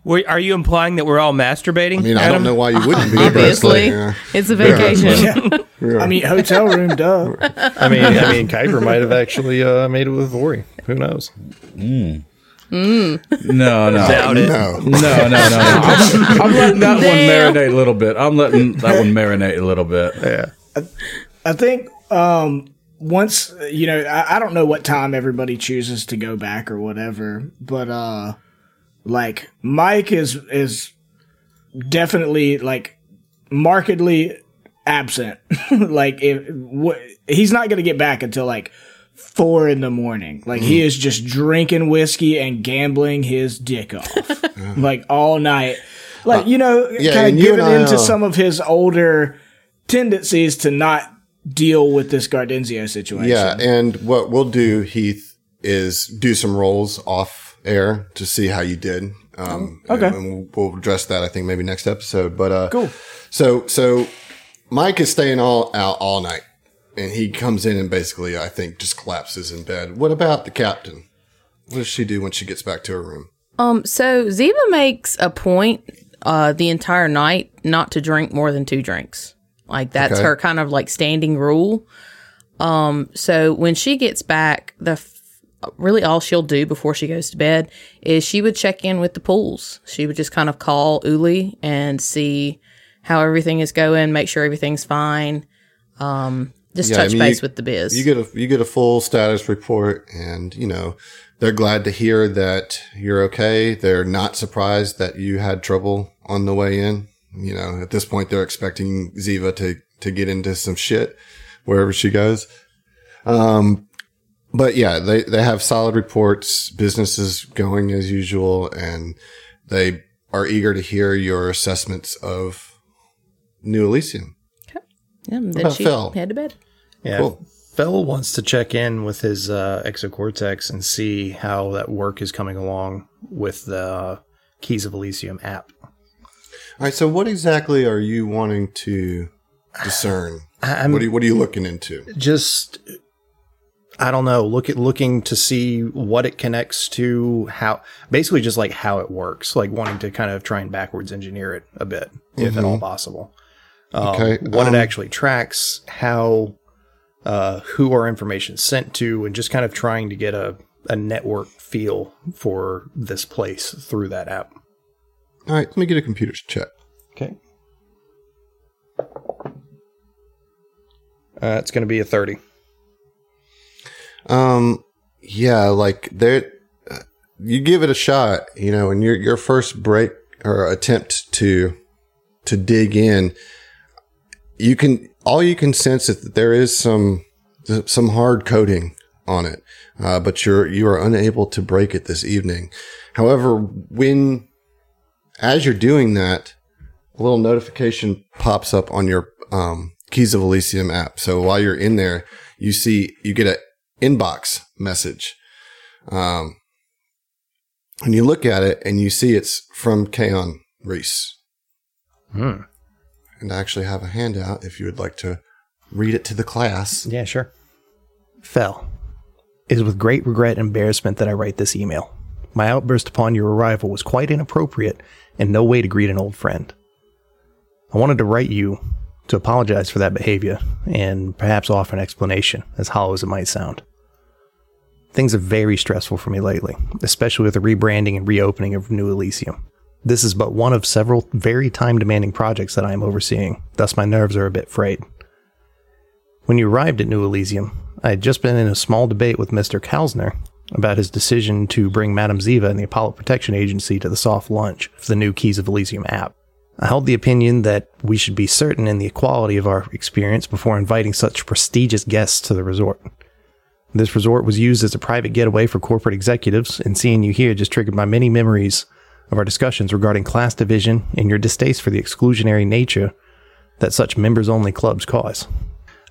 Were, are you implying that we're all masturbating? I mean, I don't know why you wouldn't be. Obviously, like, uh, it's a vacation. I mean, hotel room, duh. I mean, I mean, Kuiper might have actually uh, made it with Vori. Who knows? No, no, Doubt it. No. no, no, no, no. I'm, I'm letting that Damn. one marinate a little bit. I'm letting that one marinate a little bit. Yeah. I think um, once you know, I, I don't know what time everybody chooses to go back or whatever, but uh, like Mike is is definitely like markedly absent. like if wh- he's not gonna get back until like four in the morning. Like he is just drinking whiskey and gambling his dick off, like all night. Like you know, yeah, kind of giving into uh, some of his older tendencies to not deal with this Gardenzio situation. Yeah, and what we'll do, Heath, is do some rolls off air to see how you did. Um, Okay. and, and we'll address that, I think, maybe next episode. But uh, Cool. So, so Mike is staying all out all night, and he comes in and basically, I think, just collapses in bed. What about the captain? What does she do when she gets back to her room? Um, so Ziva makes a point uh the entire night not to drink more than two drinks. Like that's Okay. her kind of like standing rule. Um, so when she gets back, the f- really all she'll do before she goes to bed is she would check in with the pools. She would just kind of call Uli and see how everything is going, make sure everything's fine. Um, just Yeah, I touch mean, base you- with the biz. You get a you get a full status report, and you know they're glad to hear that you're okay. They're not surprised that you had trouble on the way in. You know, at this point, they're expecting Ziva to to get into some shit wherever she goes. Um, but yeah, they they have solid reports. Business is going as usual, and they are eager to hear your assessments of New Elysium. Yeah, and then about she Phil? head to bed. Yeah. Cool. Phil wants to check in with his uh, exocortex and see how that work is coming along with the Keys of Elysium app. All right. So, what exactly are you wanting to discern? I'm what are you What are you looking into? just I don't know, look at looking to see what it connects to, how basically just like how it works, like wanting to kind of try and backwards engineer it a bit, if at all possible. Um, Okay, what um, it actually tracks, how, uh, who our information sent to, and just kind of trying to get a, a network feel for this place through that app. All right, let me get a computer to check. Okay. Uh, it's going to be a 30. Um, yeah, like there, uh, you give it a shot, you know, and your your first break or attempt to to dig in, you can all you can sense is that there is some some hard coding on it, uh, but you're you are unable to break it this evening. However, when as you're doing that, a little notification pops up on your um, Keys of Elysium app. So while you're in there, you see you get a inbox message. Um, and you look at it and you see it's from Kaon Reese. Hmm. And I actually have a handout if you would like to read it to the class. Yeah, sure. Fell. It is with great regret and embarrassment that I write this email. My outburst upon your arrival was quite inappropriate and no way to greet an old friend. I wanted to write you to apologize for that behavior and perhaps offer an explanation, as hollow as it might sound. Things are very stressful for me lately, especially with the rebranding and reopening of New Elysium. This is but one of several very time demanding projects that I am overseeing, thus, my nerves are a bit frayed. When you arrived at New Elysium, I had just been in a small debate with Mr. Kalsner about his decision to bring Madame Ziva and the Apollo Protection Agency to the soft launch of the new Keys of Elysium app. I held the opinion that we should be certain in the equality of our experience before inviting such prestigious guests to the resort. This resort was used as a private getaway for corporate executives, and seeing you here just triggered my many memories of our discussions regarding class division and your distaste for the exclusionary nature that such members only clubs cause.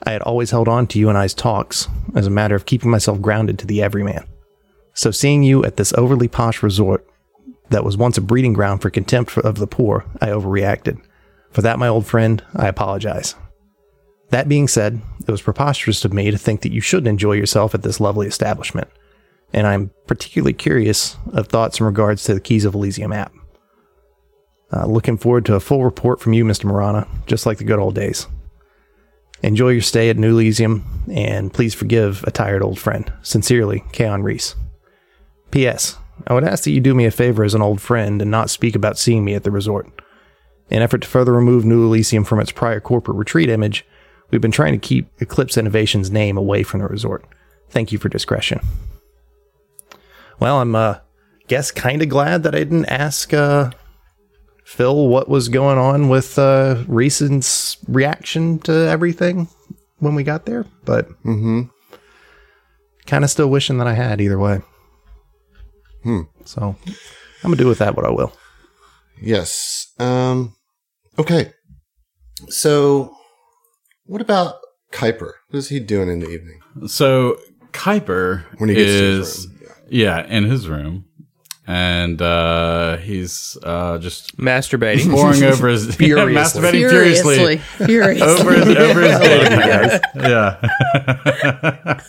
I had always held on to you and I's talks as a matter of keeping myself grounded to the everyman. So seeing you at this overly posh resort that was once a breeding ground for contempt of the poor, I overreacted. For that, my old friend, I apologize. That being said, it was preposterous of me to think that you shouldn't enjoy yourself at this lovely establishment, and I'm particularly curious of thoughts in regards to the Keys of Elysium app. Uh, looking forward to a full report from you, Mr. Morana, just like the good old days. Enjoy your stay at New Elysium, and please forgive a tired old friend. Sincerely, Kaon Reese. P.S. I would ask that you do me a favor as an old friend and not speak about seeing me at the resort. In effort to further remove New Elysium from its prior corporate retreat image, we've been trying to keep Eclipse Innovation's name away from the resort. Thank you for discretion. Well, I'm, uh, guess kind of glad that I didn't ask, uh, Phil what was going on with, uh, Reese's reaction to everything when we got there, but Mm-hmm. kind of still wishing that I had either way. Hmm. So I'm gonna do with that what I will. Yes. Um, okay. So, what about Kuiper? What is he doing in the evening? So Kuiper When he gets to is his room, yeah. in his room, and uh, he's uh, just Masturbating. poring over his Furiously. yeah, masturbating furiously, Furiously. over his over his database. Yeah.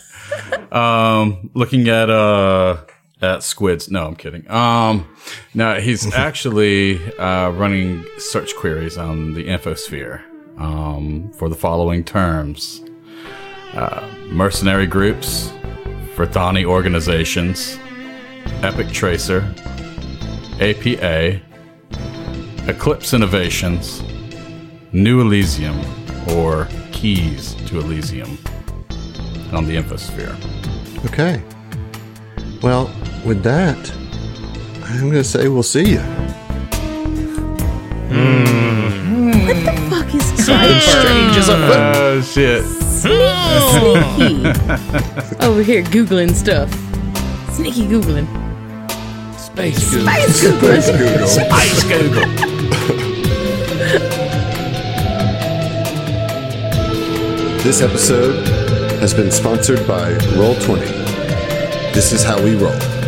um, looking at uh at squids. No, I'm kidding. Um, no, he's actually uh, running search queries on the infosphere um, for the following terms: uh, mercenary groups, Fratani organizations, Epic Tracer, APA, Eclipse Innovations, New Elysium, or Keys to Elysium on the infosphere. Okay. Well, with that, I'm going to say we'll see you. Hmm. What the fuck is Kuiper? Oh shit! Sneaky. Over here googling stuff. Sneaky googling. Space Google. Space googling. Space Google. This episode has been sponsored by Roll20. This is how we roll.